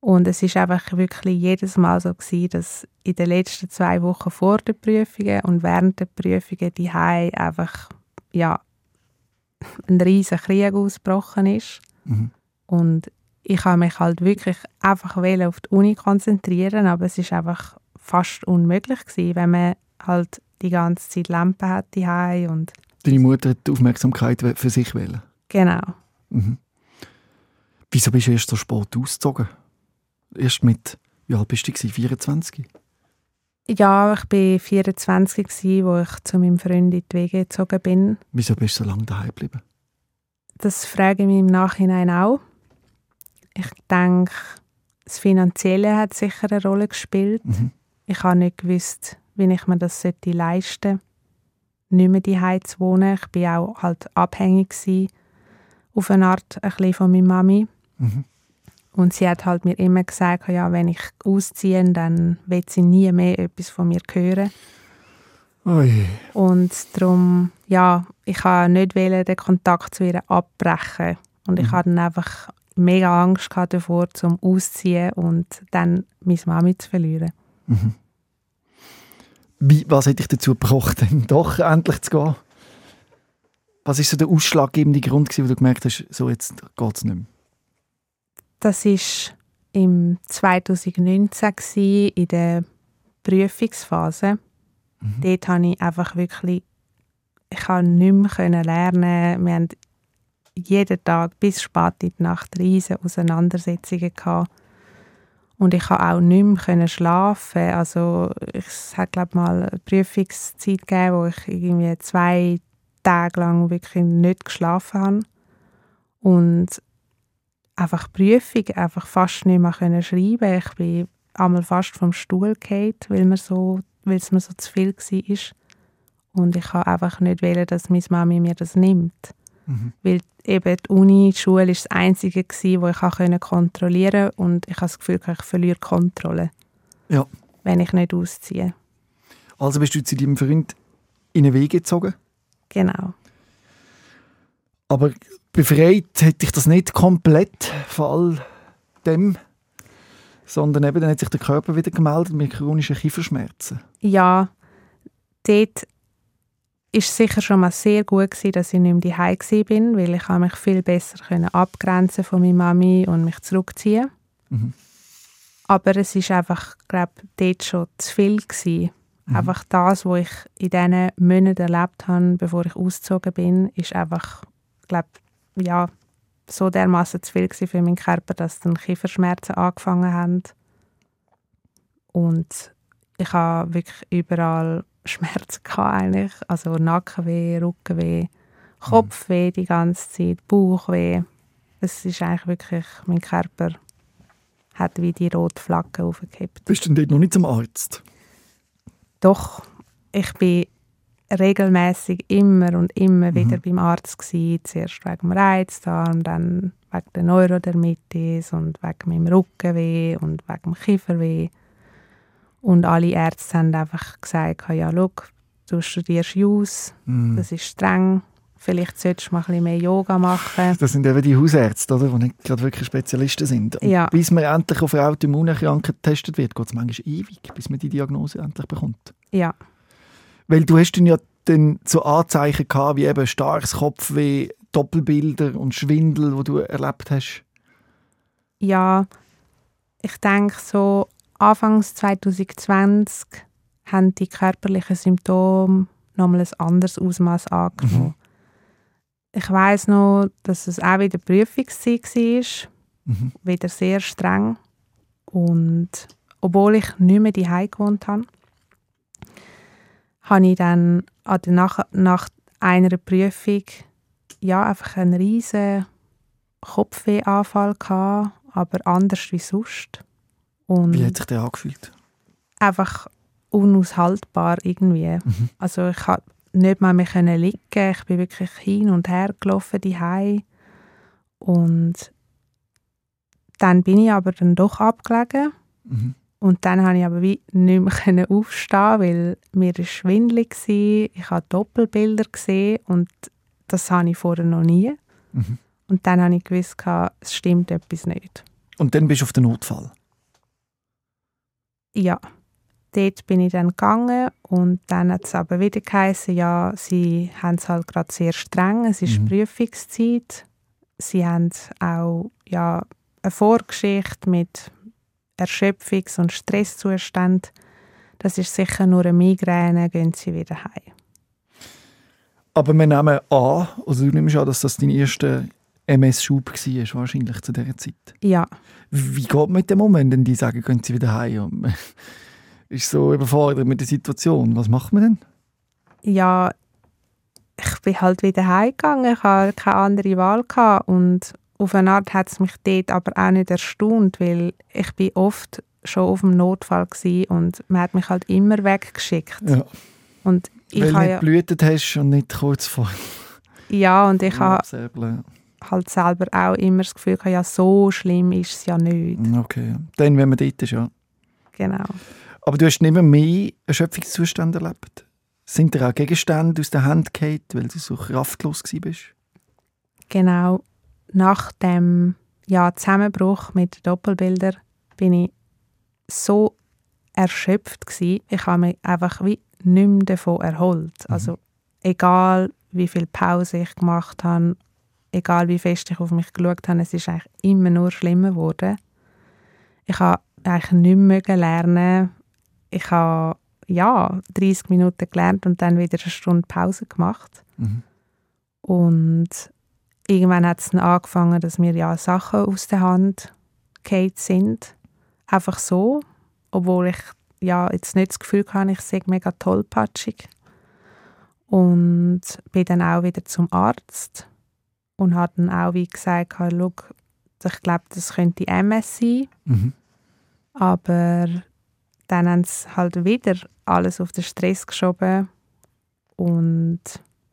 Und es ist einfach wirklich jedes Mal so gewesen, dass in den letzten zwei Wochen vor den Prüfungen und während der Prüfungen die einfach ja ein riesiger Krieg ausgebrochen ist. Mhm. Und ich habe mich halt wirklich einfach auf die Uni konzentrieren, aber es ist einfach fast unmöglich gewesen, wenn man halt die ganze Zeit Lampen hat die und Deine Mutter hat die Aufmerksamkeit für sich wählen. Genau. Mhm. Wieso bist du erst so spät ausgezogen? Erst mit, wie alt bist du? 24? Ja, ich war 24, als ich zu meinem Freund in die Wege gezogen bin. Wieso bist du so lange daheim geblieben? Das frage ich mich im Nachhinein auch. Ich denke, das Finanzielle hat sicher eine Rolle gespielt. Mhm. Ich habe nicht gewusst, wie ich mir das leisten sollte, nicht mehr daheim zu wohnen. Ich war auch halt abhängig gewesen, auf eine Art ein bisschen von meiner Mami. Mhm. Und sie hat halt mir immer gesagt, ja, wenn ich ausziehe, dann wird sie nie mehr etwas von mir hören. Ui. Und darum, ja, ich wollte nicht den Kontakt zu ihr abbrechen. Und ich mhm. hatte dann einfach mega Angst davor, zum Ausziehen und dann meine Mami zu verlieren. Mhm. Wie, was hat dich dazu gebracht, dann doch endlich zu gehen? Was war so der ausschlaggebende Grund, wo du gemerkt hast, so jetzt geht es nicht mehr? Das war im 2019 in der Prüfungsphase. Mhm. Dort habe ich einfach wirklich ich konnte nicht mehr lernen. Wir haben jeden Tag bis spät in die Nacht riesige Auseinandersetzungen gehabt. Und ich konnte auch nicht mehr schlafen. Also es hat glaube mal eine Prüfungszeit gegeben, wo ich irgendwie zwei Tage lang wirklich nicht geschlafen habe. Und einfach Prüfung einfach fast nicht mehr können schreiben. Ich bin einmal fast vom Stuhl gefallen, weil, mir so, weil es mir so zu viel war. Und ich habe einfach nicht wollen, dass meine Mami mir das nimmt. Mhm. Weil eben die Uni, die Schule war das Einzige, gewesen, wo ich auch kontrollieren konnte. Und ich habe das Gefühl, ich verliere Kontrolle, ja. wenn ich nicht ausziehe. Also bist du zu deinem Freund in den Weg gezogen? Genau. Aber befreit hätte ich das nicht komplett von all dem, sondern eben dann hat sich der Körper wieder gemeldet mit chronischen Kieferschmerzen. Ja, dort ist sicher schon mal sehr gut gewesen, dass ich nicht mehr daheim bin, weil ich mich viel besser abgrenzen von meiner Mami und mich zurückziehen. Mhm. Aber es ist einfach, glaube dort schon zu viel gewesen. Mhm. Einfach das, was ich in diesen Monaten erlebt habe, bevor ich ausgezogen bin, ist einfach, glaube ja, so dermaßen zu viel für meinen Körper, dass dann Kieferschmerzen angefangen haben. Und ich habe wirklich überall Schmerzen eigentlich. Also Nackenweh, Rückenweh, Kopfweh die ganze Zeit, Bauchweh. Es ist eigentlich wirklich, mein Körper hat wie die rote Flagge aufgekippt. Bist du denn dort noch nicht zum Arzt? Doch, ich bin regelmäßig immer und immer mhm. wieder beim Arzt gewesen. Zuerst wegen dem Reizdarm, dann wegen der Neurodermitis und wegen meinem Rückenweh und wegen dem Kieferweh. Und alle Ärzte haben einfach gesagt, ja, schau, du studierst Jus, mm. das ist streng, vielleicht solltest du mal ein bisschen mehr Yoga machen. Das sind eben die Hausärzte, oder, die nicht gerade wirklich Spezialisten sind. Und ja. bis man endlich auf eine Autoimmunerkrankung getestet wird, geht es manchmal ewig, bis man die Diagnose endlich bekommt. Ja. Weil du hast dann ja dann so Anzeichen gehabt, wie eben starkes Kopfweh, Doppelbilder und Schwindel, wo du erlebt hast. Ja, ich denke so Anfangs 2020 haben die körperlichen Symptome nochmal ein anderes Ausmaß angenommen. Mhm. Ich weiß noch, dass es auch wieder Prüfungszeit war, mhm. wieder sehr streng. Und obwohl ich nicht mehr daheim gewohnt habe, habe ich dann nach, nach einer Prüfung ja, einfach einen riesen Kopfwehanfall gehabt, aber anders wie sonst. Und wie hat sich der angefühlt? Einfach unaushaltbar irgendwie. Mhm. Also ich konnte nicht mal mehr liegen. Ich bin wirklich hin und her gelaufen die und dann bin ich aber dann doch abgelegen mhm. und dann habe ich aber wie nicht mehr aufstehen, weil mir war schwindelig war. Ich habe Doppelbilder gesehen und das habe ich vorher noch nie. Mhm. Und dann habe ich gewusst, es stimmt etwas nicht. Und dann bist du auf den Notfall? Ja. Dort bin ich dann gegangen und dann hat es aber wieder geheißen, ja, sie haben es halt gerade sehr streng, es ist mhm. Prüfungszeit. Sie haben auch ja, eine Vorgeschichte mit Erschöpfungs- und Stresszuständen. Das ist sicher nur eine Migräne, gehen sie wieder heim. Aber wir nehmen an, also du nimmst an, dass das dein erster MS-Schub war, wahrscheinlich zu dieser Zeit. Ja. Wie geht es mit dem Moment, wenn die sagen, gehen sie wieder heim? Und ist so überfordert mit der Situation. Was macht man denn? Ja, ich bin halt wieder heimgegangen. Ich hatte keine andere Wahl. Gehabt. Und auf eine Art hat es mich dort aber auch nicht erstaunt, weil ich bin oft schon auf dem Notfall war und man hat mich halt immer weggeschickt. Ja. Und ich weil du nicht ja, hast und nicht kurz vor. Ja, und ich habe halt selber auch immer das Gefühl, ja, so schlimm ist es ja nicht. Okay, dann, wenn man dort ist, ja. Genau. Aber du hast nicht mehr mehr Erschöpfungszustände erlebt? Sind dir auch Gegenstände aus der Hand gefallen, weil du so kraftlos bist? Genau. Nach dem ja, Zusammenbruch mit den Doppelbildern bin ich so erschöpft gewesen. Ich habe mich einfach wie nicht mehr davon erholt. Mhm. Also egal, wie viel Pause ich gemacht habe, egal wie fest ich auf mich geschaut habe, es ist eigentlich immer nur schlimmer geworden. Ich habe eigentlich nicht mehr lernen. Ich habe ja 30 Minuten gelernt und dann wieder eine Stunde Pause gemacht. Mhm. Und irgendwann hat es dann angefangen, dass mir ja Sachen aus der Hand gefallen sind. Einfach so, obwohl ich ja jetzt nicht das Gefühl hatte, ich sei mega tollpatschig. Und bin dann auch wieder zum Arzt und hat dann auch wie gesagt, schau, ich glaube, das könnte MS sein. Mhm. Aber dann haben sie halt wieder alles auf den Stress geschoben und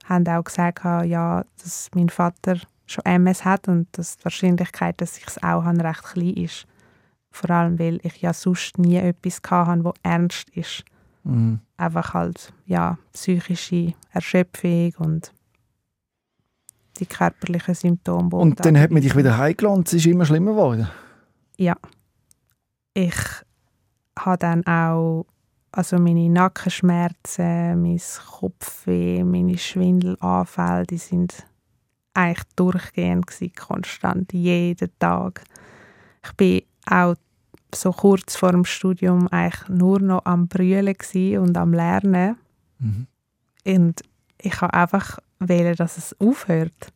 haben auch gesagt, ja, dass mein Vater schon MS hat und dass die Wahrscheinlichkeit, dass ich es auch habe, recht klein ist. Vor allem, weil ich ja sonst nie etwas hatte, das ernst ist. Mhm. Einfach halt, ja, psychische Erschöpfung und die körperlichen Symptome. Und dann hat man dich wieder heimgelassen und es ist immer schlimmer geworden? Ja. Ich habe dann auch also meine Nackenschmerzen, mein Kopfweh, meine Schwindelanfälle, die sind eigentlich durchgehend gewesen, konstant, jeden Tag. Ich bin auch so kurz vor dem Studium eigentlich nur noch am Brüllen und am Lernen. Mhm. Und ich habe einfach wählen, dass es aufhört.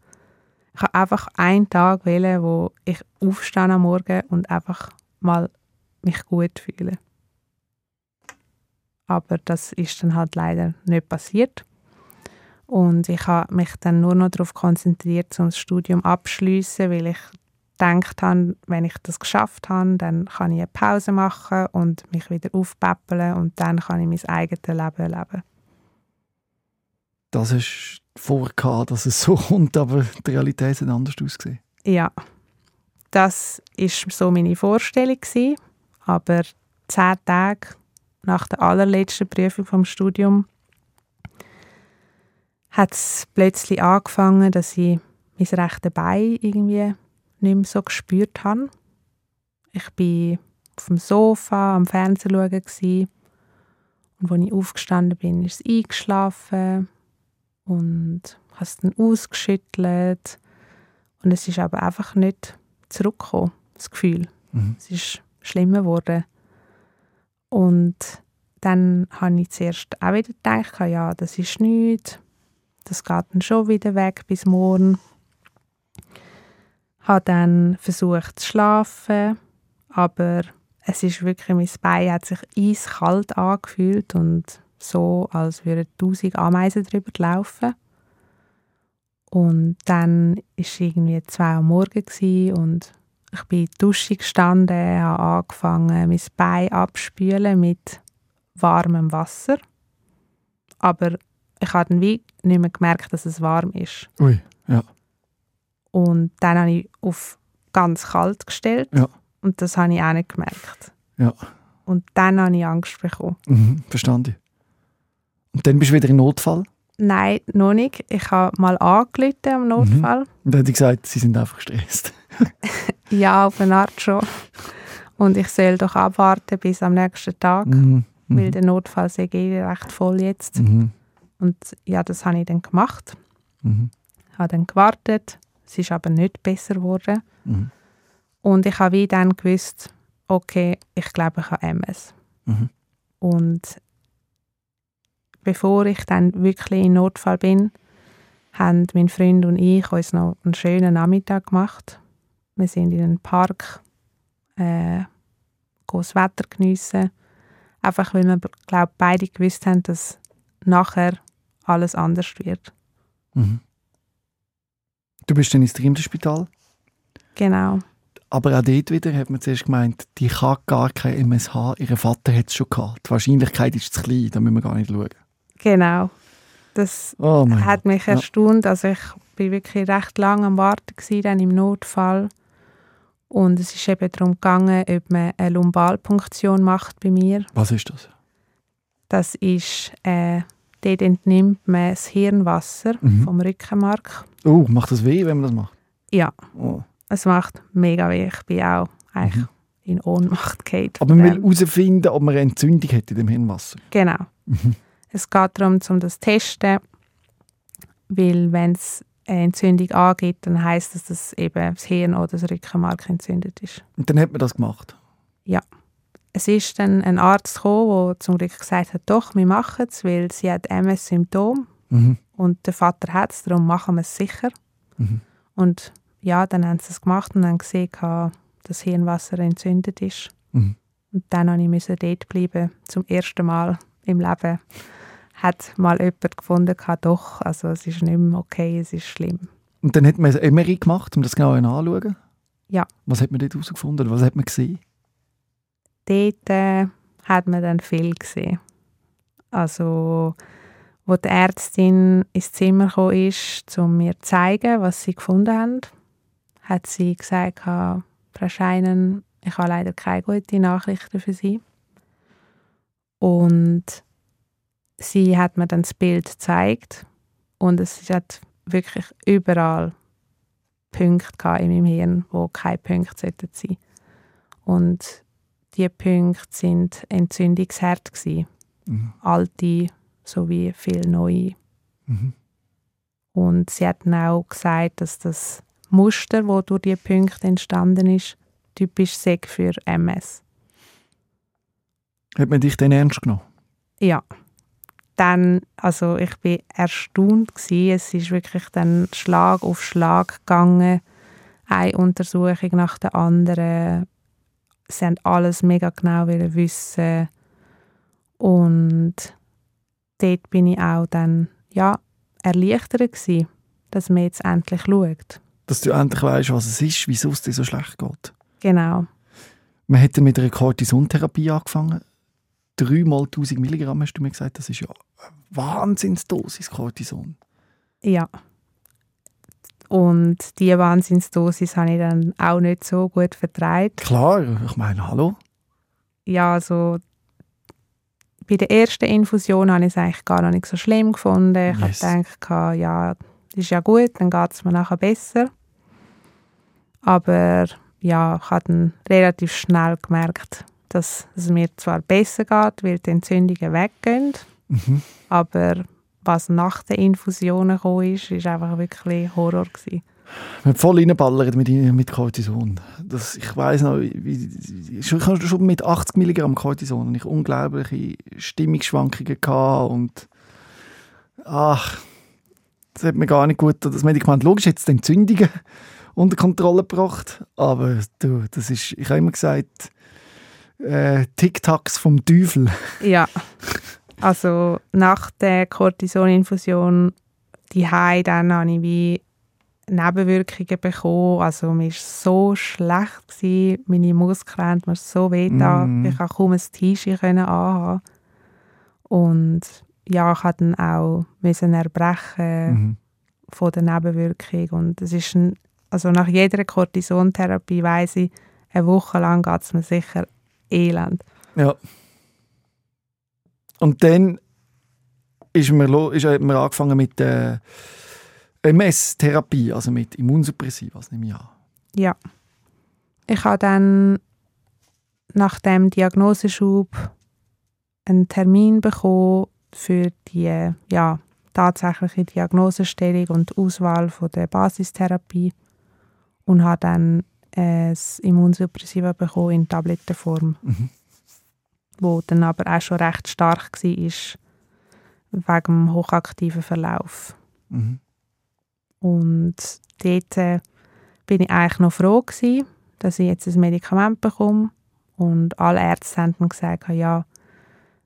Ich habe einfach einen Tag wählen, wo ich aufstehe am Morgen und einfach mal mich gut fühle. Aber das ist dann halt leider nicht passiert. Und ich habe mich dann nur noch darauf konzentriert, um das Studium abschließen, weil ich gedacht habe, wenn ich das geschafft habe, dann kann ich eine Pause machen und mich wieder aufpäppeln und dann kann ich mein eigenes Leben leben. Das ist vorgehabt, dass es so kommt, aber die Realität hat anders ausgesehen. Ja, das ist so meine Vorstellung gewesen, aber zehn Tage nach der allerletzten Prüfung vom Studium hat es plötzlich angefangen, dass ich mein rechtes Bein irgendwie nicht mehr so gespürt habe. Ich war auf dem Sofa am Fernsehen schauen und als ich aufgestanden bin, ist es eingeschlafen und es dann ausgeschüttelt und es ist aber einfach nicht zurückgekommen. das Gefühl. Mhm. Es ist schlimmer geworden. Und dann habe ich zuerst auch wieder gedacht, ja, das ist nichts. Das geht dann schon wieder weg bis morgen. Habe dann versucht zu schlafen, aber es ist wirklich, mein Bein hat sich eiskalt angefühlt und so, als würden tausend Ameisen drüber laufen. Und dann war es irgendwie zwei Uhr morgens und ich bin in der Dusche gestanden, habe angefangen, mein Bein abspülen mit warmem Wasser. Aber ich habe dann wie nicht mehr gemerkt, dass es warm ist. Ui, ja. Und dann habe ich auf ganz kalt gestellt. Ja. Und das habe ich auch nicht gemerkt. Ja. Und dann habe ich Angst bekommen. Mhm, verstanden. Und dann bist du wieder in Notfall. Nein, noch nicht. Ich habe mal angerufen am Notfall. Und dann hat sie gesagt, sie sind einfach gestresst. Ja, auf eine Art schon. Und ich soll doch abwarten bis am nächsten Tag, Mhm. weil Mhm. der Notfall sei eh recht voll jetzt. Mhm. Und ja, das habe ich dann gemacht. Mhm. Habe dann gewartet. Es ist aber nicht besser geworden. Mhm. Und ich habe wie dann gewusst, okay, ich glaube, ich habe MS. Mhm. Und bevor ich dann wirklich in Notfall bin, haben mein Freund und ich uns noch einen schönen Nachmittag gemacht. Wir sind in einen Park, äh, das Wetter geniessen. Einfach weil wir, glaube beide gewusst haben, dass nachher alles anders wird. Mhm. Du bist dann ins Trimdelspital. Genau. Aber auch dort wieder hat man zuerst gemeint, die kann gar kein MSH. Ihr Vater hat es schon gehabt. Die Wahrscheinlichkeit ist zu klein, da müssen wir gar nicht schauen. Genau. Das Oh hat mich Ja. erstaunt. Also ich bin wirklich recht lange am Warten gewesen, dann im Notfall. Und es ist eben darum gegangen, ob man eine Lumbalpunktion macht bei mir. Was ist das? Das ist, äh, dort entnimmt man das Hirnwasser Mhm. vom Rückenmark. Oh, macht das weh, wenn man das macht? Ja, Oh. es macht mega weh. Ich bin auch eigentlich Mhm. in Ohnmacht gefallen. Aber man will herausfinden, ob man eine Entzündung hat in dem Hirnwasser. Genau. Mhm. Es geht darum, um das zu testen, weil wenn es eine Entzündung angeht, dann heißt das, dass eben das Hirn oder das Rückenmark entzündet ist. Und dann hat man das gemacht. Es ist dann ein Arzt gekommen, der zum Glück gesagt hat, doch, wir machen es, weil sie hat MS-Symptom Mhm. und der Vater hat es, darum machen wir es sicher. Mhm. Und ja, dann haben sie es gemacht und haben gesehen, dass das Hirnwasser entzündet ist. Mhm. Und dann musste ich dort bleiben, zum ersten Mal im Leben. Hat mal jemand gefunden, gehabt, doch, also es ist nicht mehr okay, es ist schlimm. Und dann hat man ein MRI gemacht, um das genauer anzuschauen. Ja. Was hat man dort herausgefunden? Was hat man gesehen? Dort äh, hat man dann viel gesehen. Also, wo die Ärztin ins Zimmer gekommen ist, um mir zu zeigen, was sie gefunden haben, hat sie gesagt, «Frau Scheinen, ich habe leider keine guten Nachrichten für Sie. Und sie hat mir dann das Bild gezeigt und es hat wirklich überall Punkte in meinem Hirn, wo keine Punkte sollten sein. Und die Punkte sind Entzündungsherd Mhm. alte sowie viel neue. Mhm. Und sie hat dann auch gesagt, dass das Muster, wo durch die Punkte entstanden ist, typisch sei für MS. Hat man dich dann ernst genommen? Ja. Dann, also ich bin erstaunt gsi. Es ist wirklich dann Schlag auf Schlag gegangen. Eine Untersuchung nach der anderen. Sie haben alles mega genau wissen. Und dort bin ich auch dann, ja, erleichtert gsi, dass man jetzt endlich schaut. Dass du endlich weißt, was es ist, wieso es dir so schlecht geht. Genau. Man hat dann mit einer Cortisontherapie angefangen. Dreimal 1000 Milligramm hast du mir gesagt. Das ist ja eine Wahnsinnsdosis Cortison. Ja. Und diese Wahnsinnsdosis habe ich dann auch nicht so gut vertreibt. Klar, ich meine, hallo. Ja, also bei der ersten Infusion habe ich es eigentlich gar noch nicht so schlimm gefunden. Ich Yes. habe gedacht, ja, das ist ja gut, dann geht es mir nachher besser. Aber ja, ich habe dann relativ schnell gemerkt, dass es mir zwar besser geht, weil die Entzündungen weggehen, Mhm. aber was nach den Infusionen kam, ist, ist einfach wirklich Horror gewesen. Wir haben voll reinballert mit, mit Cortison. Das, ich weiss noch, wie, ich hatte schon mit 80 Milligramm Cortison ich unglaubliche Stimmungsschwankungen gehabt und ach, das hat mir gar nicht gut, das Medikament, logisch hat es Entzündungen unter Kontrolle gebracht, aber du, das ist, ich habe immer gesagt, äh, Tic-Tacs vom Teufel. Ja, also nach der Cortisoninfusion die dann habe ich wie Nebenwirkungen bekommen. Also mir war so schlecht, gewesen. meine Muskeln haben mir so weh mm. Ich konnte kaum ein T-Shirt anhaben. Und ja, ich musste dann auch müssen erbrechen mhm. von der Nebenwirkung. Und es ist ein, also nach jeder Cortisontherapie weiss ich, eine Woche lang geht es mir sicher elend. Ja. Und dann ist man, ist man angefangen mit der MS-Therapie, also mit Immunsuppressivas, nehme ich an. Ja. Ich habe dann nach dem Diagnoseschub einen Termin bekommen für die ja, tatsächliche Diagnosestellung und Auswahl von der Basistherapie und habe dann ein Immunsuppressiva bekommen in Tablettenform, mhm. wo dann aber auch schon recht stark war wegen dem hochaktiven Verlauf. Mhm. Und dort äh, bin ich eigentlich noch froh gewesen, dass ich jetzt ein Medikament bekomme. Und alle Ärzte haben mir gesagt, ja,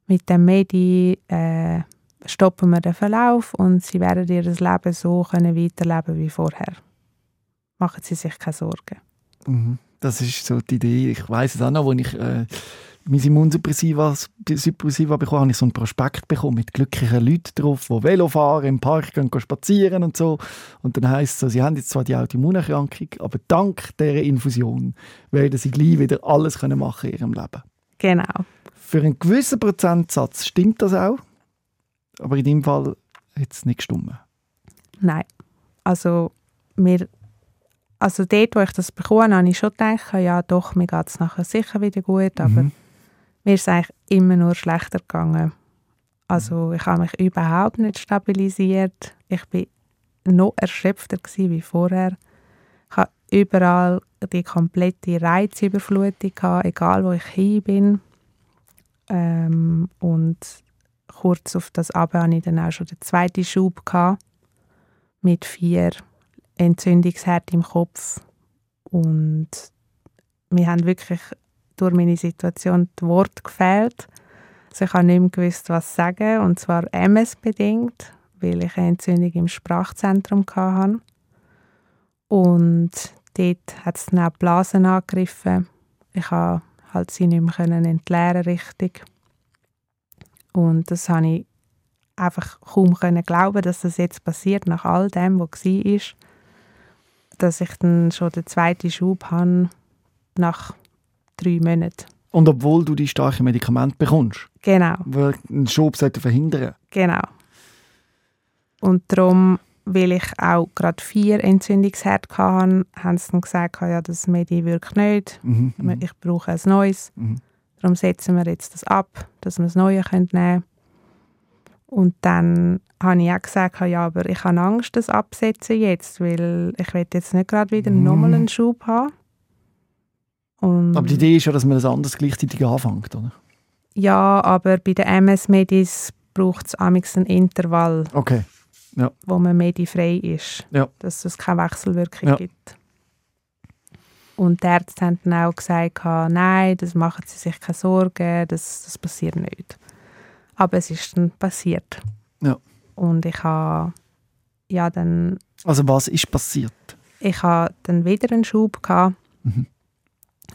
mit dem Medi äh, stoppen wir den Verlauf und sie werden ihr das Leben so können weiterleben wie vorher. Machen Sie sich keine Sorgen. Mhm. Das ist so die Idee. Ich weiß es auch noch, als ich äh, mein Immunsuppressiva bekommen, habe ich so ein Prospekt bekommen mit glücklichen Leuten drauf, die Velo fahren, im Park gehen, gehen spazieren und so. Und dann heisst es so, sie haben jetzt zwar die Autoimmunerkrankung, aber dank dieser Infusion werden sie gleich wieder alles können machen in ihrem Leben. Genau. Für einen gewissen Prozentsatz stimmt das auch, aber in dem Fall hat es nicht gestimmt. Nein. Also, mir also dort, wo ich das bekommen habe, ich schon gedacht, ja doch, mir geht es nachher sicher wieder gut, aber mhm mir ist es eigentlich immer nur schlechter gegangen. Also ich habe mich überhaupt nicht stabilisiert. Ich bin noch erschöpfter wie vorher. Ich habe überall die komplette Reizüberflutung gehabt, egal wo ich hin bin. Ähm, und kurz auf das aber hatte ich dann auch schon den zweiten Schub gehabt, mit vier Entzündungshärten im Kopf. Und wir haben wirklich durch meine Situation die Worte gefehlt. Also ich habe nicht mehr gewusst, was sagen, und zwar MS-bedingt, weil ich eine Entzündung im Sprachzentrum hatte. Und dort hat es dann auch Blasen angegriffen. Ich konnte halt sie nicht mehr entleeren richtig. Und das habe ich einfach kaum glauben, dass das jetzt passiert, nach all dem, was war. Dass ich dann schon den zweiten Schub habe, nach drei Monaten. Und obwohl du die starken Medikamente bekommst? Genau. Weil einen Schub sollte verhindern. Genau. Und darum, weil ich auch gerade vier Entzündungsherde hatte, haben sie dann gesagt, ja, das Medi wirkt nicht, mhm, mhm, ich brauche ein neues. Mhm. Darum setzen wir jetzt das ab, dass wir das Neue nehmen können. Und dann habe ich auch gesagt, ja, aber ich habe Angst, das absetzen jetzt, weil ich will jetzt nicht gerade wieder mhm. nochmal einen Schub haben. Und aber die Idee ist ja, dass man das anders gleichzeitig anfängt, oder? Ja, aber bei den MS-Medis braucht es einen Intervall, okay. ja. wo man medifrei ist, ja. dass es keine Wechselwirkung ja. gibt. Und die Ärzte haben dann auch gesagt, nein, das machen Sie sich keine Sorgen, das, das passiert nicht. Aber es ist dann passiert. Ja. Und ich habe ja dann... Also was ist passiert? Ich habe dann wieder einen Schub gehabt. Mhm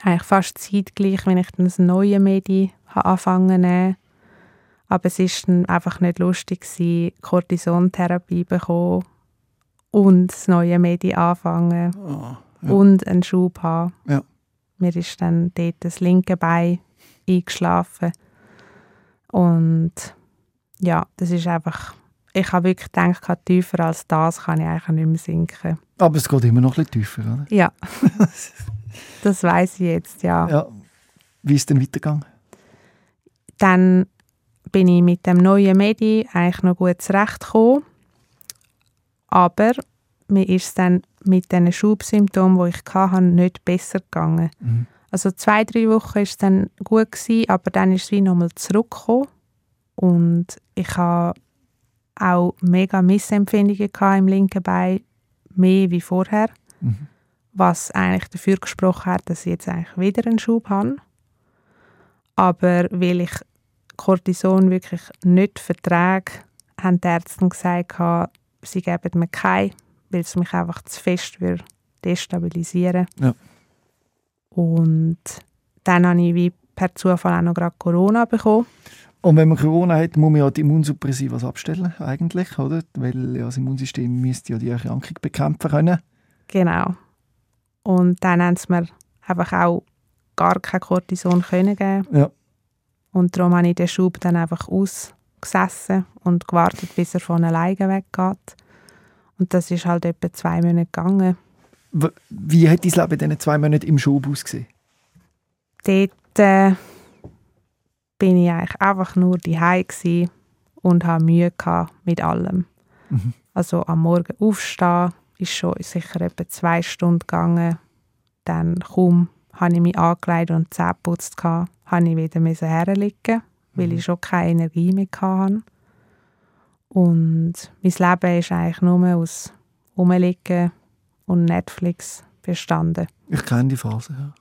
eigentlich fast zeitgleich, wenn ich dann das neue Medi angefangen habe. Aber es war dann einfach nicht lustig, gewesen, Cortisontherapie bekommen und das neue Medi anfangen oh, ja. und einen Schub haben. Ja. Mir ist dann dort das linke Bein eingeschlafen. Und ja, das ist einfach... Ich habe wirklich gedacht, tiefer als das kann ich eigentlich nicht mehr sinken. Aber es geht immer noch ein bisschen tiefer, oder? Ja. Das weiß ich jetzt, ja. ja. Wie ist denn weitergegangen? Dann bin ich mit dem neuen Medi eigentlich noch gut zurechtgekommen. Aber mir ist es dann mit diesen Schubsymptomen, die ich hatte, nicht besser gegangen. Mhm. Also zwei, drei Wochen war es dann gut, gewesen, aber dann ist es wie nochmal zurückgekommen. Und ich hatte auch mega Missempfindungen im linken Bein, mehr wie vorher. Mhm. Was eigentlich dafür gesprochen hat, dass ich jetzt eigentlich wieder einen Schub habe. Aber weil ich Cortison wirklich nicht vertrage, haben die Ärzte gesagt, sie geben mir keinen, weil es mich einfach zu fest würde destabilisieren Ja. Und dann habe ich wie per Zufall auch noch gerade Corona bekommen. Und wenn man Corona hat, muss man ja die Immunsuppressivas abstellen, eigentlich, oder? Weil ja, das Immunsystem müsste ja die Erkrankung bekämpfen können. Genau. Und dann haben sie mir einfach auch gar kein Cortison können geben. Ja. Und darum habe ich den Schub dann einfach ausgesessen und gewartet, bis er von alleine weggeht. Und das ist halt etwa zwei Monate gegangen. Wie hat dein Leben in diesen zwei Monaten im Schub ausgesehen? Dort äh, bin ich eigentlich einfach nur daheim gsi und hatte Mühe mit allem. Mhm. Also am Morgen aufstehen ist schon sicher etwa zwei Stunden gegangen. Dann kaum habe ich mich angelegt und Zähne geputzt, habe ich wieder herliegen, weil ich schon keine Energie mehr hatte. Und mein Leben ist eigentlich nur aus Rumliegen und Netflix bestanden. Ich kenne die Phase, ja.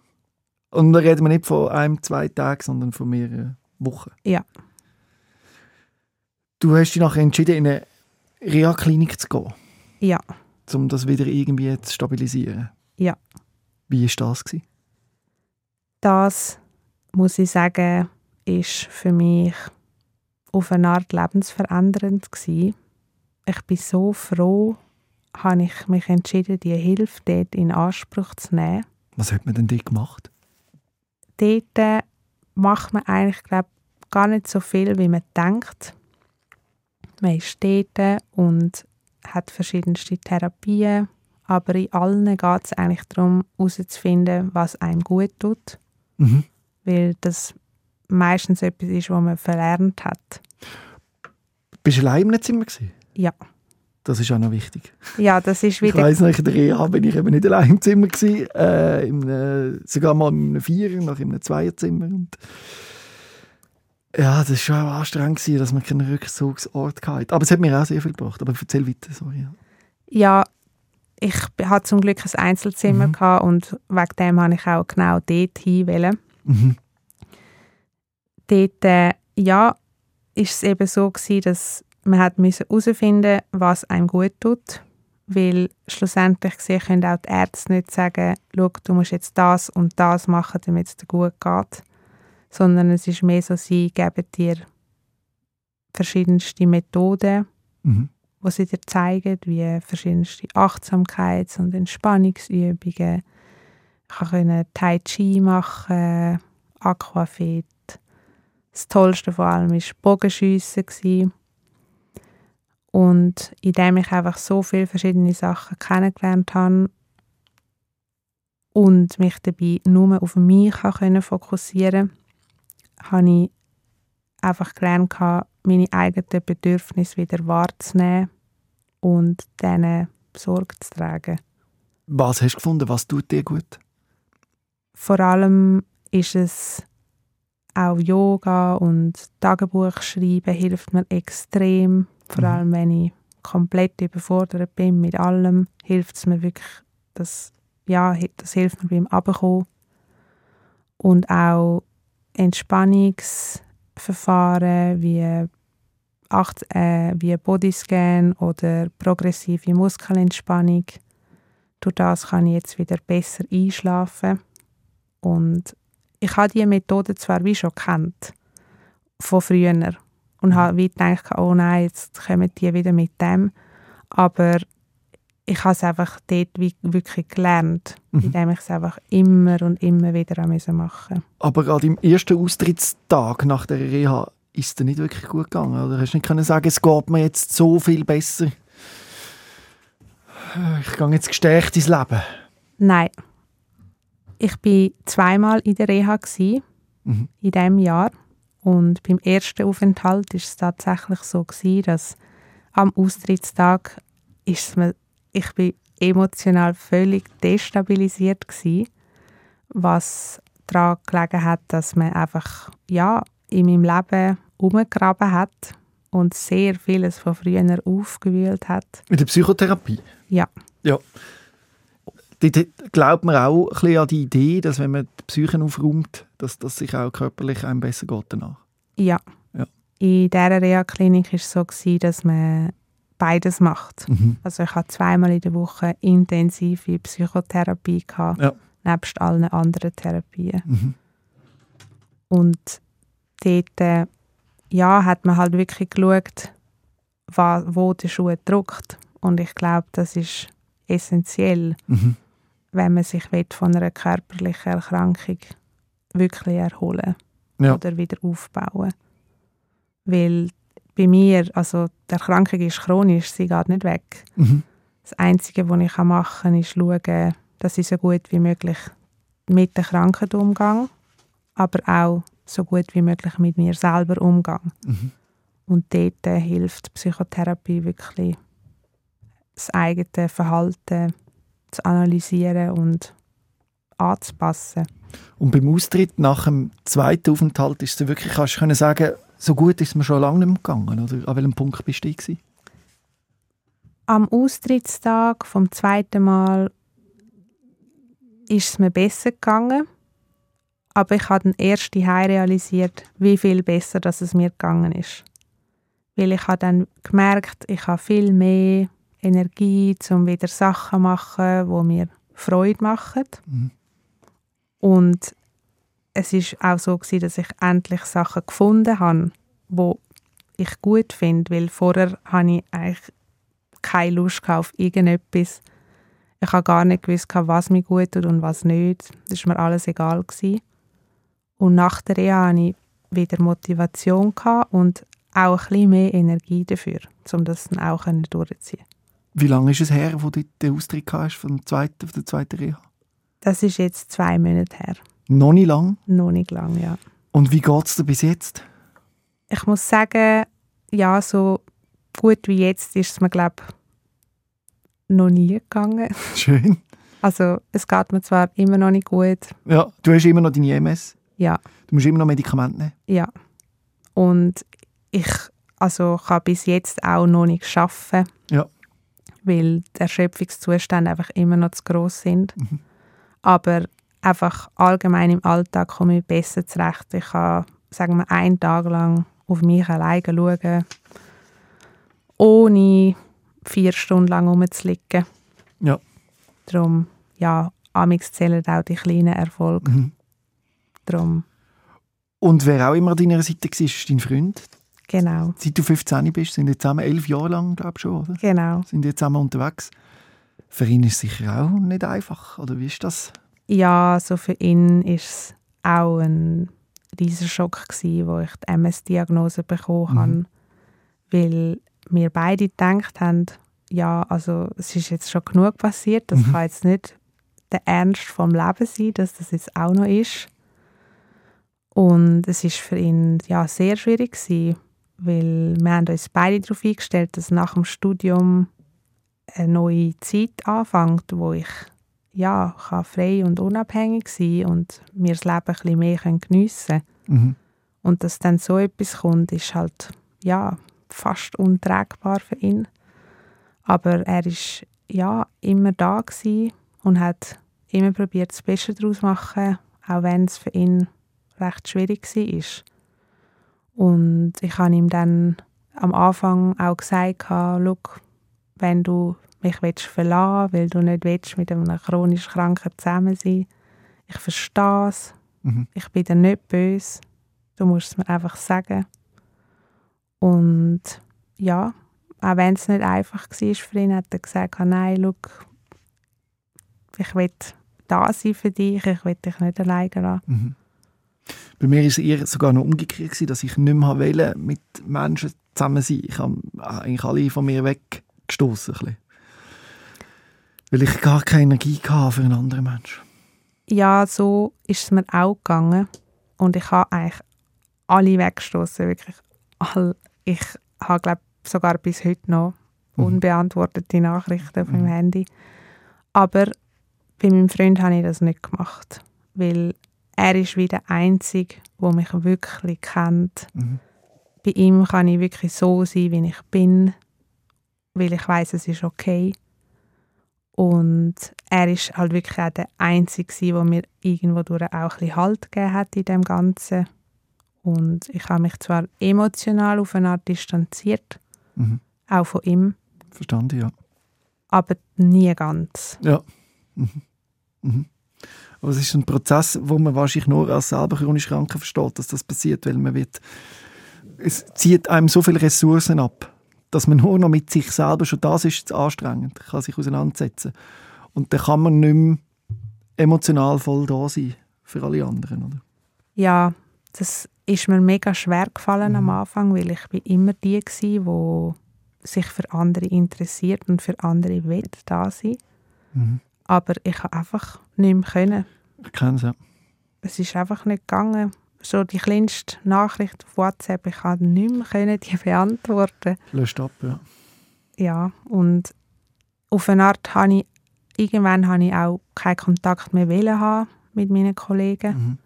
Und da reden wir nicht von einem, zwei Tagen, sondern von mehreren Wochen. Ja. Du hast dich nachher entschieden, in eine Reha-Klinik zu gehen, Ja, um das wieder irgendwie zu stabilisieren. Ja. Wie war das? Gewesen? das muss ich sagen, ist für mich auf eine Art lebensverändernd gewesen. Ich bin so froh, habe ich mich entschieden, die Hilfe dort in Anspruch zu nehmen. Was hat man denn dort gemacht? Dort äh, macht man eigentlich glaub, gar nicht so viel, wie man denkt. Man ist dort und hat verschiedenste Therapien, aber in allen geht es eigentlich darum, herauszufinden, was einem gut tut. Mhm. weil das meistens etwas ist, was man verlernt hat. Bist du allein im Zimmer? Gewesen? Ja. Das ist auch noch wichtig. Ja, das ist Ich wieder... weiss noch, in der Reha bin ich eben nicht allein im Zimmer gewesen, äh, in einem, sogar mal in einem Vierer, nach in einem Zweierzimmer. Und ja, das war schon auch anstrengend, gewesen, dass man keinen Rückzugsort hatte. Aber es hat mir auch sehr viel gebracht. Aber erzähl weiter, sorry. Ja. Ich hatte zum Glück ein Einzelzimmer Mhm. gehabt und wegen dem habe ich auch genau dort hin. Mhm. Dort, äh, ja, ist es eben so gewesen, dass man hat müssen herausfinden was einem gut tut. Weil schlussendlich gesehen können auch die Ärzte nicht sagen, schau, du musst jetzt das und das machen, damit es dir gut geht. Sondern es ist mehr so, sie geben dir verschiedenste Methoden, Mhm. die sie dir zeigen, wie verschiedenste Achtsamkeits- und Entspannungsübungen. Ich konnte Tai Chi machen, Aquafit. Das Tollste vor allem war Bogenschiessen. Und indem ich einfach so viele verschiedene Sachen kennengelernt habe und mich dabei nur auf mich können fokussieren konnte, habe ich einfach gelernt, meine eigenen Bedürfnisse wieder wahrzunehmen und denen Sorge zu tragen. Was hast du gefunden? Was tut dir gut? Vor allem ist es auch Yoga und Tagebuch schreiben hilft mir extrem. Vor Mhm. allem, wenn ich komplett überfordert bin mit allem, hilft es mir wirklich, das, ja, das hilft mir beim Abkommen. Und auch Entspannungsverfahren wie, Acht, äh, wie Bodyscan oder progressive Muskelentspannung. Durch das kann ich jetzt wieder besser einschlafen. Und ich habe diese Methode zwar wie schon kennt, von früher. Und habe wie gedacht, oh nein, jetzt kommen die wieder mit dem. Aber ich habe es einfach dort wie wirklich gelernt, Mhm. indem ich es einfach immer und immer wieder machen musste. Aber gerade im ersten Austrittstag nach der Reha ist es dir nicht wirklich gut gegangen. Oder hast du nicht können sagen, es geht mir jetzt so viel besser? Ich gehe jetzt gestärkt ins Leben. Nein. Ich war zweimal in der Reha Mhm. in diesem Jahr. Und beim ersten Aufenthalt war es tatsächlich so, gewesen, dass am Austrittstag ist mir, ich bin emotional völlig destabilisiert gewesen, was daran gelegen hat, dass man einfach ja, in meinem Leben umgegraben hat und sehr vieles von früher aufgewühlt hat. Mit der Psychotherapie? Ja. Ja. Dort glaubt man auch ein bisschen an die Idee, dass wenn man die Psyche aufräumt, dass das sich auch körperlich einem besser geht danach. Ja. Ja. In dieser Reha-Klinik war es so, gewesen, dass man beides macht. Mhm. Also ich hatte zweimal in der Woche intensive Psychotherapie, gehabt, Ja. nebst allen anderen Therapien. Mhm. Und dort äh, ja, hat man halt wirklich geschaut, wo der Schuh drückt. Und ich glaube, das ist essentiell, Mhm. wenn man sich will, von einer körperlichen Erkrankung wirklich erholen Ja. oder wieder aufbauen. Weil bei mir, also die Erkrankung ist chronisch, sie geht nicht weg. Mhm. Das Einzige, was ich machen kann, ist schauen, dass ich so gut wie möglich mit der Krankheit umgehe, aber auch so gut wie möglich mit mir selber umgehe. Mhm. Und dort äh, hilft Psychotherapie wirklich, das eigene Verhalten zu analysieren und anzupassen. Und beim Austritt nach dem zweiten Aufenthalt ist es wirklich, kannst du können sagen, so gut ist es mir schon lange nicht mehr gegangen. Oder an welchem Punkt bist du gewesen? Am Austrittstag vom zweiten Mal ist es mir besser gegangen, aber ich habe dann erst die realisiert, wie viel besser dass es mir gegangen ist. Weil ich habe dann gemerkt, ich habe viel mehr Energie, um wieder Sachen zu machen, die mir Freude machen. Mhm. Und es ist auch so gewesen, dass ich endlich Sachen gefunden habe, wo ich gut finde, weil vorher habe ich eigentlich keine Lust auf irgendetwas. Ich habe gar nicht gewusst, was mir gut tut und was nicht. Das war mir alles egal. Gewesen. Und nach der Reha hatte ich wieder Motivation und auch ein bisschen mehr Energie dafür, um das dann auch durchzuziehen. Wie lange ist es her, wo du den Austritt hast von, zweiten, von der zweiten Reha? Das ist jetzt zwei Monate her. Noch nicht lang. Noch nicht lang, ja. Und wie geht es dir bis jetzt? Ich muss sagen, ja, so gut wie jetzt ist es mir, glaube noch nie gegangen. Schön. Also es geht mir zwar immer noch nicht gut, Ja, du hast immer noch deine MS. ja, Du musst immer noch Medikamente nehmen. ja. Und ich also kann bis jetzt auch noch nicht arbeiten, Ja. weil die Erschöpfungszustände einfach immer noch zu gross sind. Aber einfach allgemein im Alltag komme ich besser zurecht. Ich kann, sagen wir, einen Tag lang auf mich alleine schauen, ohne vier Stunden lang rumzuliegen. Ja. Darum, ja, amix zählen auch die kleinen Erfolge. Mhm. Darum, Und wer auch immer an deiner Seite war, ist dein Freund. genau, Seit du 15 bist, sind ihr zusammen elf Jahre lang, glaube ich schon, oder? genau. Sind ihr zusammen unterwegs? Für ihn ist es sicher auch nicht einfach, oder wie ist das? Ja, so für ihn war es auch ein riesiger Schock, gewesen, wo ich die MS-Diagnose bekommen Mhm. habe. Weil wir beide gedacht haben, ja, also es ist jetzt schon genug passiert, das Mhm. kann jetzt nicht der Ernst vom Leben sein, dass das jetzt auch noch ist. Und es ist für ihn ja sehr schwierig gewesen, weil wir haben uns beide darauf eingestellt, dass nach dem Studium eine neue Zeit anfängt, wo ich ja, kann frei und unabhängig sein und mir das Leben ein bisschen mehr geniessen können. Mhm. Und dass dann so etwas kommt, ist halt ja, fast untragbar für ihn. Aber er ist ja immer da gewesen und hat immer probiert, das Beste daraus zu machen, auch wenn es für ihn recht schwierig war. Und ich habe ihm dann am Anfang auch gesagt, «Schau, wenn du mich willst verlassen weil du nicht willst mit einem chronisch Kranken zusammen sein. Ich verstehe es. Mhm. Ich bin dir nicht böse. Du musst es mir einfach sagen. Und ja, auch wenn es nicht einfach war für ihn, hat er gesagt, nein, schau, ich will da sein für dich, ich will dich nicht alleine lassen. Mhm. Bei mir war es eher sogar noch umgekehrt, dass ich nicht mehr wollte mit Menschen zusammen sein. Ich habe eigentlich alle von mir weggestoßen. Bisschen. Weil ich gar keine Energie hatte für einen anderen Menschen. Ja, so ist es mir auch gegangen. Und ich habe eigentlich alle weggestoßen, wirklich. All, ich habe, glaube sogar bis heute noch Mhm. unbeantwortete Nachrichten auf meinem Mhm. Handy. Aber bei meinem Freund habe ich das nicht gemacht, weil er ist wie der Einzige, der mich wirklich kennt. Mhm. Bei ihm kann ich wirklich so sein, wie ich bin, weil ich weiß, es ist okay. Und er ist halt wirklich auch der Einzige, der mir irgendwo durch auch ein bisschen Halt gegeben hat in dem Ganzen. Und ich habe mich zwar emotional auf eine Art distanziert, Mhm. auch von ihm, Verstanden, ja. aber nie ganz. Ja. Mhm. Mhm. Aber es ist ein Prozess, wo man wahrscheinlich nur als selber chronisch Kranker versteht, dass das passiert, weil man wird, es zieht einem so viele Ressourcen ab, dass man nur noch mit sich selber schon das ist zu anstrengend, kann sich auseinandersetzen. Und dann kann man nicht mehr emotional voll da sein für alle anderen, oder? Ja, das ist mir mega schwer gefallen am Mhm. Anfang, weil ich bin immer die gsi, wo sich für andere interessiert und für andere will da sein. Mhm. Aber ich habe einfach nicht mehr können. Ich kenne es, ja. Es ist einfach nicht gegangen. So die kleinste Nachricht auf WhatsApp, ich konnte nicht mehr können, die beantworten. Löscht ab, ja. Ja, und auf eine Art habe ich, irgendwann habe ich auch keinen Kontakt mehr wollen haben mit meinen Kollegen, Mhm.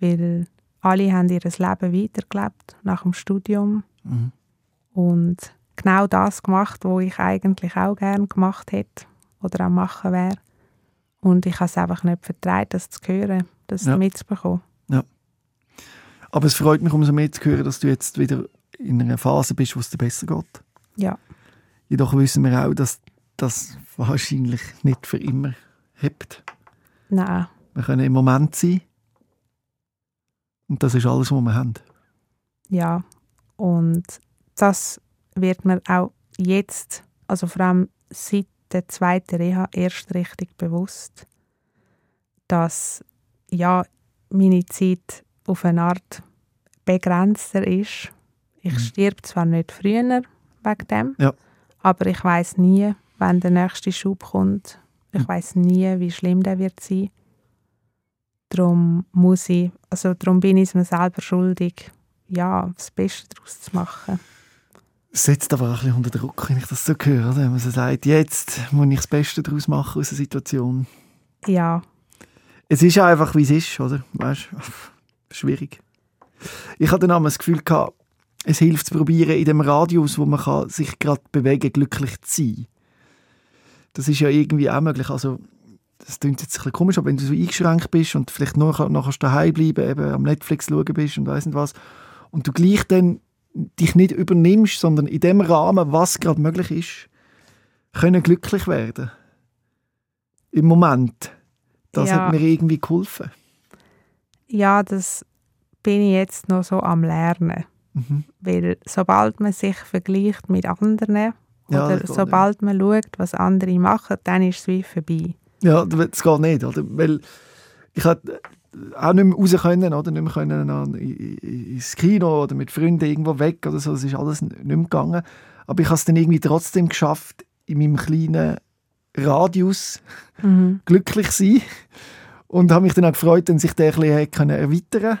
weil alle haben ihr Leben weitergelebt nach dem Studium Mhm. und genau das gemacht, was ich eigentlich auch gerne gemacht hätte oder auch machen wäre. Und ich habe es einfach nicht vertraut, das zu hören, das Ja. mitzubekommen. Aber es freut mich umso mehr zu hören, dass du jetzt wieder in einer Phase bist, wo es dir besser geht. Ja. Jedoch wissen wir auch, dass das wahrscheinlich nicht für immer hebt. Nein, Wir können im Moment sein. Und das ist alles, was wir haben. ja. Und das wird mir auch jetzt, also vor allem seit der zweiten Reha, erst richtig bewusst, dass ja, meine Zeit auf eine Art begrenzter ist. Ich Mhm. stirb zwar nicht früher wegen dem, Ja. aber ich weiß nie, wann der nächste Schub kommt. Ich Mhm. weiß nie, wie schlimm der wird sein. Darum muss ich, also darum bin ich es mir selber schuldig, ja, das Beste daraus zu machen. Es setzt aber auch ein bisschen unter Druck, wenn ich das so höre. Oder? Wenn man so sagt, jetzt muss ich das Beste daraus machen aus der Situation. Ja, Es ist einfach, wie es ist, oder? Weißt? Schwierig. Ich hatte dann das Gefühl, gehabt, es hilft zu probieren, in dem Radius, wo man kann sich gerade bewegen glücklich zu sein. Das ist ja irgendwie auch möglich. Also, das klingt jetzt ein bisschen komisch, aber wenn du so eingeschränkt bist und vielleicht nur noch daheim bleiben, eben am Netflix schauen bist und weiss nicht was, und du gleich dann dich nicht übernimmst, sondern in dem Rahmen, was gerade möglich ist, können glücklich werden. Im Moment. Das Ja. hat mir irgendwie geholfen. Ja, das bin ich jetzt noch so am Lernen. Mhm. Weil sobald man sich vergleicht mit anderen Ja, oder sobald man schaut, was andere machen, dann ist es wie vorbei. Ja, das geht nicht, oder? Weil ich hatte auch nicht mehr raus können, oder? Nicht mehr können an- i- ins Kino oder mit Freunden irgendwo weg oder so. Das ist alles nicht mehr gegangen. Aber ich habe es dann irgendwie trotzdem geschafft, in meinem kleinen Radius Mhm. glücklich zu sein. Und habe mich dann auch gefreut, wenn sich der ein bisschen können erweitern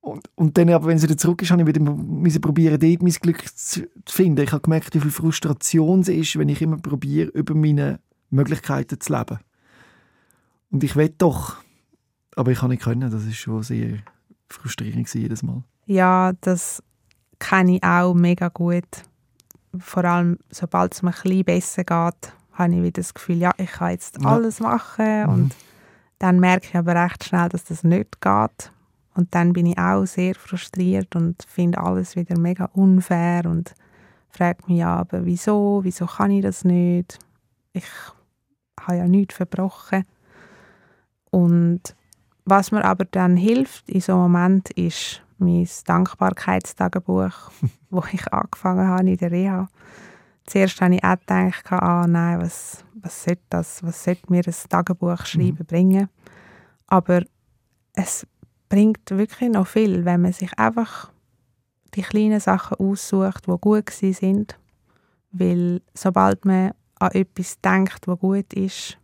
und, und dann aber, wenn es wieder zurück ist, habe ich wieder müssen probieren, dort mein Glück zu, finden. Ich habe gemerkt, wie viel Frustration es ist, wenn ich immer probiere, über meine Möglichkeiten zu leben. Und ich will doch, aber ich kann nicht können. Das ist schon sehr frustrierend jedes Mal. Ja, das kenne ich auch mega gut. Vor allem, sobald es mir ein bisschen besser geht, habe ich wieder das Gefühl, ja, ich kann jetzt Ja. alles machen. Mhm. Und dann merke ich aber recht schnell, dass das nicht geht. Und dann bin ich auch sehr frustriert und finde alles wieder mega unfair und frage mich ja, aber wieso? Wieso kann ich das nicht? Ich habe ja nichts verbrochen. Und was mir aber dann hilft in so einem Moment ist mein Dankbarkeitstagebuch, wo ich angefangen habe in der Reha. Zuerst habe ich auch gedacht, ah, nein, was, was sollte das, was sollte mir ein Tagebuch schreiben bringen. Aber es bringt wirklich noch viel, wenn man sich einfach die kleinen Sachen aussucht, die gut sind. Weil sobald man an etwas denkt, was gut ist,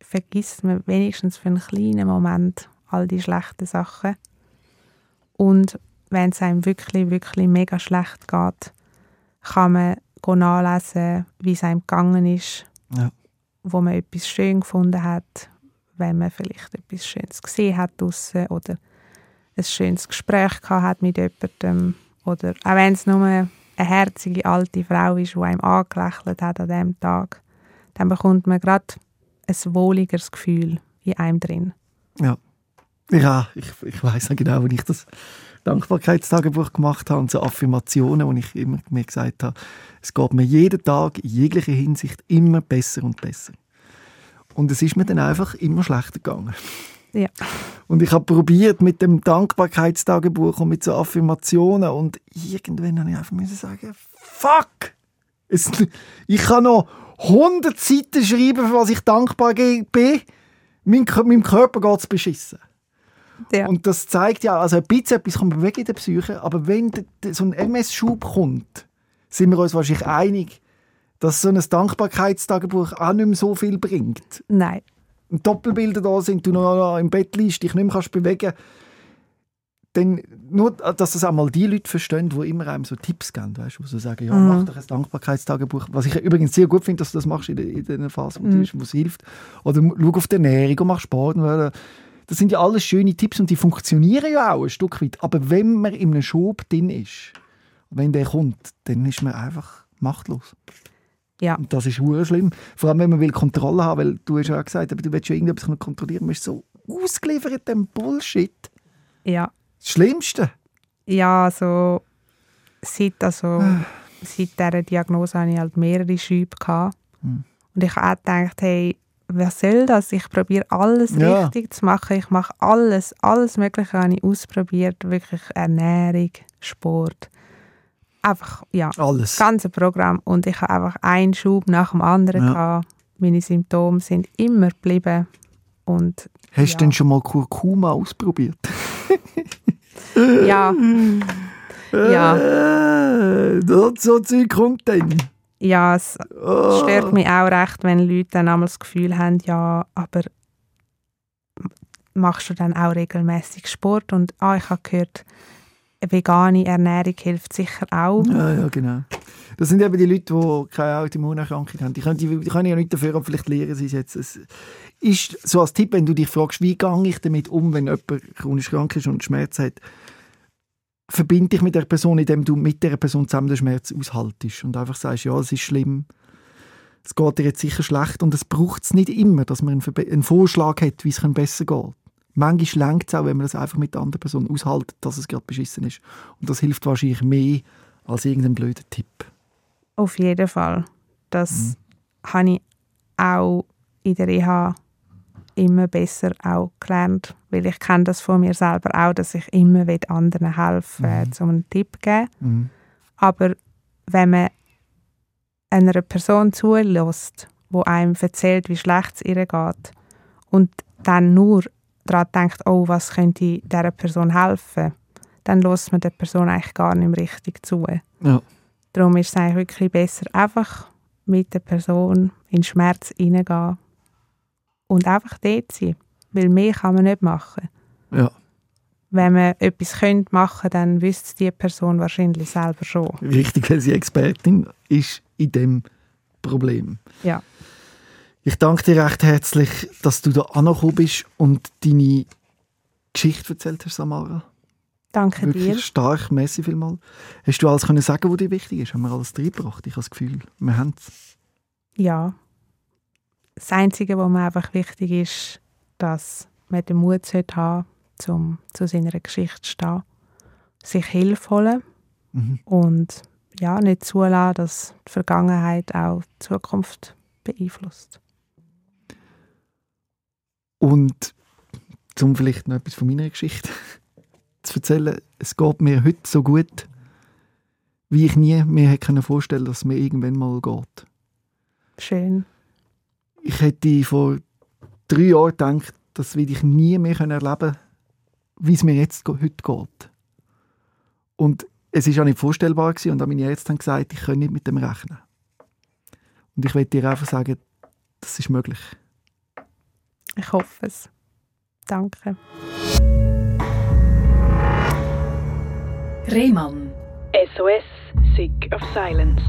vergisst man wenigstens für einen kleinen Moment all die schlechten Sachen. Und wenn es einem wirklich, wirklich mega schlecht geht, kann man nachlesen, wie es einem gegangen ist. Ja. wo man etwas schön gefunden hat, wenn man vielleicht etwas Schönes gesehen hat draussen oder ein schönes Gespräch gehabt hat mit jemandem oder auch wenn es nur eine herzige alte Frau ist, die einem angelächelt hat an diesem Tag, dann bekommt man gerade ein wohligeres Gefühl in einem drin. Ja, ja ich, ich weiß genau, wenn ich das Dankbarkeitstagebuch gemacht habe und so Affirmationen, wo ich immer mir gesagt habe, es geht mir jeden Tag in jeglicher Hinsicht immer besser und besser. Und es ist mir dann einfach immer schlechter gegangen. Ja. Und ich habe probiert mit dem Dankbarkeitstagebuch und mit so Affirmationen und irgendwann habe ich einfach müssen sagen, fuck! Es, ich kann noch 100 Seiten schreiben, für was ich dankbar bin. Mein, meinem Körper geht es beschissen. Ja. Und das zeigt ja, also ein bisschen etwas kann man bewegen in der Psyche, aber wenn so ein MS-Schub kommt, sind wir uns wahrscheinlich einig, dass so ein Dankbarkeitstagebuch auch nicht mehr so viel bringt. Nein. Und Doppelbilder da sind, du noch im Bett liegst, dich nicht mehr kannst bewegen dann nur, dass das auch mal die Leute verstehen, die immer einem so Tipps geben, weißt du, wo sie sagen, ja, mhm. mach doch ein Dankbarkeitstagebuch, was ich übrigens sehr gut finde, dass du das machst in der, in der Phase, wo mhm. es hilft. Oder schau auf die Ernährung und mach Sport. Das sind ja alles schöne Tipps und die funktionieren ja auch ein Stück weit. Aber wenn man in einem Schub drin ist, wenn der kommt, dann ist man einfach machtlos. Ja. Und das ist sehr schlimm. Vor allem, wenn man will Kontrolle haben will, weil du hast ja auch gesagt, aber du willst ja irgendetwas kontrollieren, man ist so ausgeliefert dem Bullshit. Ja. Das Schlimmste? Ja, also seit, also, seit dieser Diagnose hatte ich halt mehrere Schübe. Gehabt. Hm. Und ich habe auch gedacht, hey, was soll das? Ich probiere alles ja. richtig zu machen. Ich mache alles, alles Mögliche habe ich ausprobiert. Wirklich Ernährung, Sport. Einfach, ja, alles. das ganze Programm. Und ich habe einfach einen Schub nach dem anderen ja. gehabt. Meine Symptome sind immer geblieben. Und, Hast ja. du denn schon mal Kurkuma ausprobiert? ja. ja. Äh, so Zeug kommt dann. Ja, es oh. stört mich auch recht, wenn Leute dann einmal das Gefühl haben, ja, aber machst du dann auch regelmäßig Sport? Und ah, ich habe gehört, vegane Ernährung hilft sicher auch. Ja, ja, genau. Das sind eben die Leute, die keine Autoimmunerkrankung haben. Die können, die, die können ja nicht dafür, aber vielleicht lernen sie es jetzt. Es ist so als Tipp, wenn du dich fragst, wie gehe ich damit um, wenn jemand chronisch krank ist und Schmerz hat, verbinde dich mit der Person, indem du mit der Person zusammen den Schmerz aushaltest und einfach sagst, ja, es ist schlimm, es geht dir jetzt sicher schlecht und es braucht es nicht immer, dass man einen, einen Vorschlag hat, wie es besser geht. Manchmal längt es auch, wenn man das einfach mit der anderen Person aushält, dass es gerade beschissen ist. Und das hilft wahrscheinlich mehr als irgendein blöder Tipp. Auf jeden Fall. Das mhm. habe ich auch in der Reha immer besser auch gelernt, weil ich kenne das von mir selber auch, dass ich immer anderen helfen will, mhm. um einen Tipp zu geben. Mhm. Aber wenn man einer Person zulässt, wo einem erzählt, wie schlecht es ihr geht und dann nur daran denkt, oh, was könnte dieser Person helfen, dann lässt man der Person eigentlich gar nicht richtig zu. Ja. Darum ist es eigentlich wirklich besser, einfach mit der Person in Schmerz hineingehen und einfach dort sein. Weil mehr kann man nicht machen. Ja. Wenn man etwas könnte machen dann wüsste die Person wahrscheinlich selber schon. Richtig, weil sie Expertin ist in dem Problem. Ja. Ich danke dir recht herzlich, dass du da angekommen bist und deine Geschichte erzählt hast, Samara. Danke Wirklich dir. stark, merci vielmal. Hast du alles können sagen, was dir wichtig ist? Haben wir alles reingebracht? Ich habe das Gefühl, wir haben es. Ja. Das Einzige, was mir einfach wichtig ist, dass man den Mut haben sollte, um zu seiner Geschichte zu stehen. Sich Hilfe holen mhm. und ja, nicht zulassen, dass die Vergangenheit auch die Zukunft beeinflusst. Und zum vielleicht noch etwas von meiner Geschichte zu erzählen, es geht mir heute so gut, wie ich nie mir hätte vorstellen dass es mir irgendwann mal geht. Schön. Ich hätte vor drei Jahren gedacht, das will ich nie mehr erleben können, wie es mir jetzt heute geht. Und es war auch nicht vorstellbar gewesen, und auch meine Ärzte haben gesagt, ich kann nicht mit dem rechnen. Und ich möchte dir einfach sagen, das ist möglich. Ich hoffe es. Danke. Rehmann. SOS, Sick of Silence.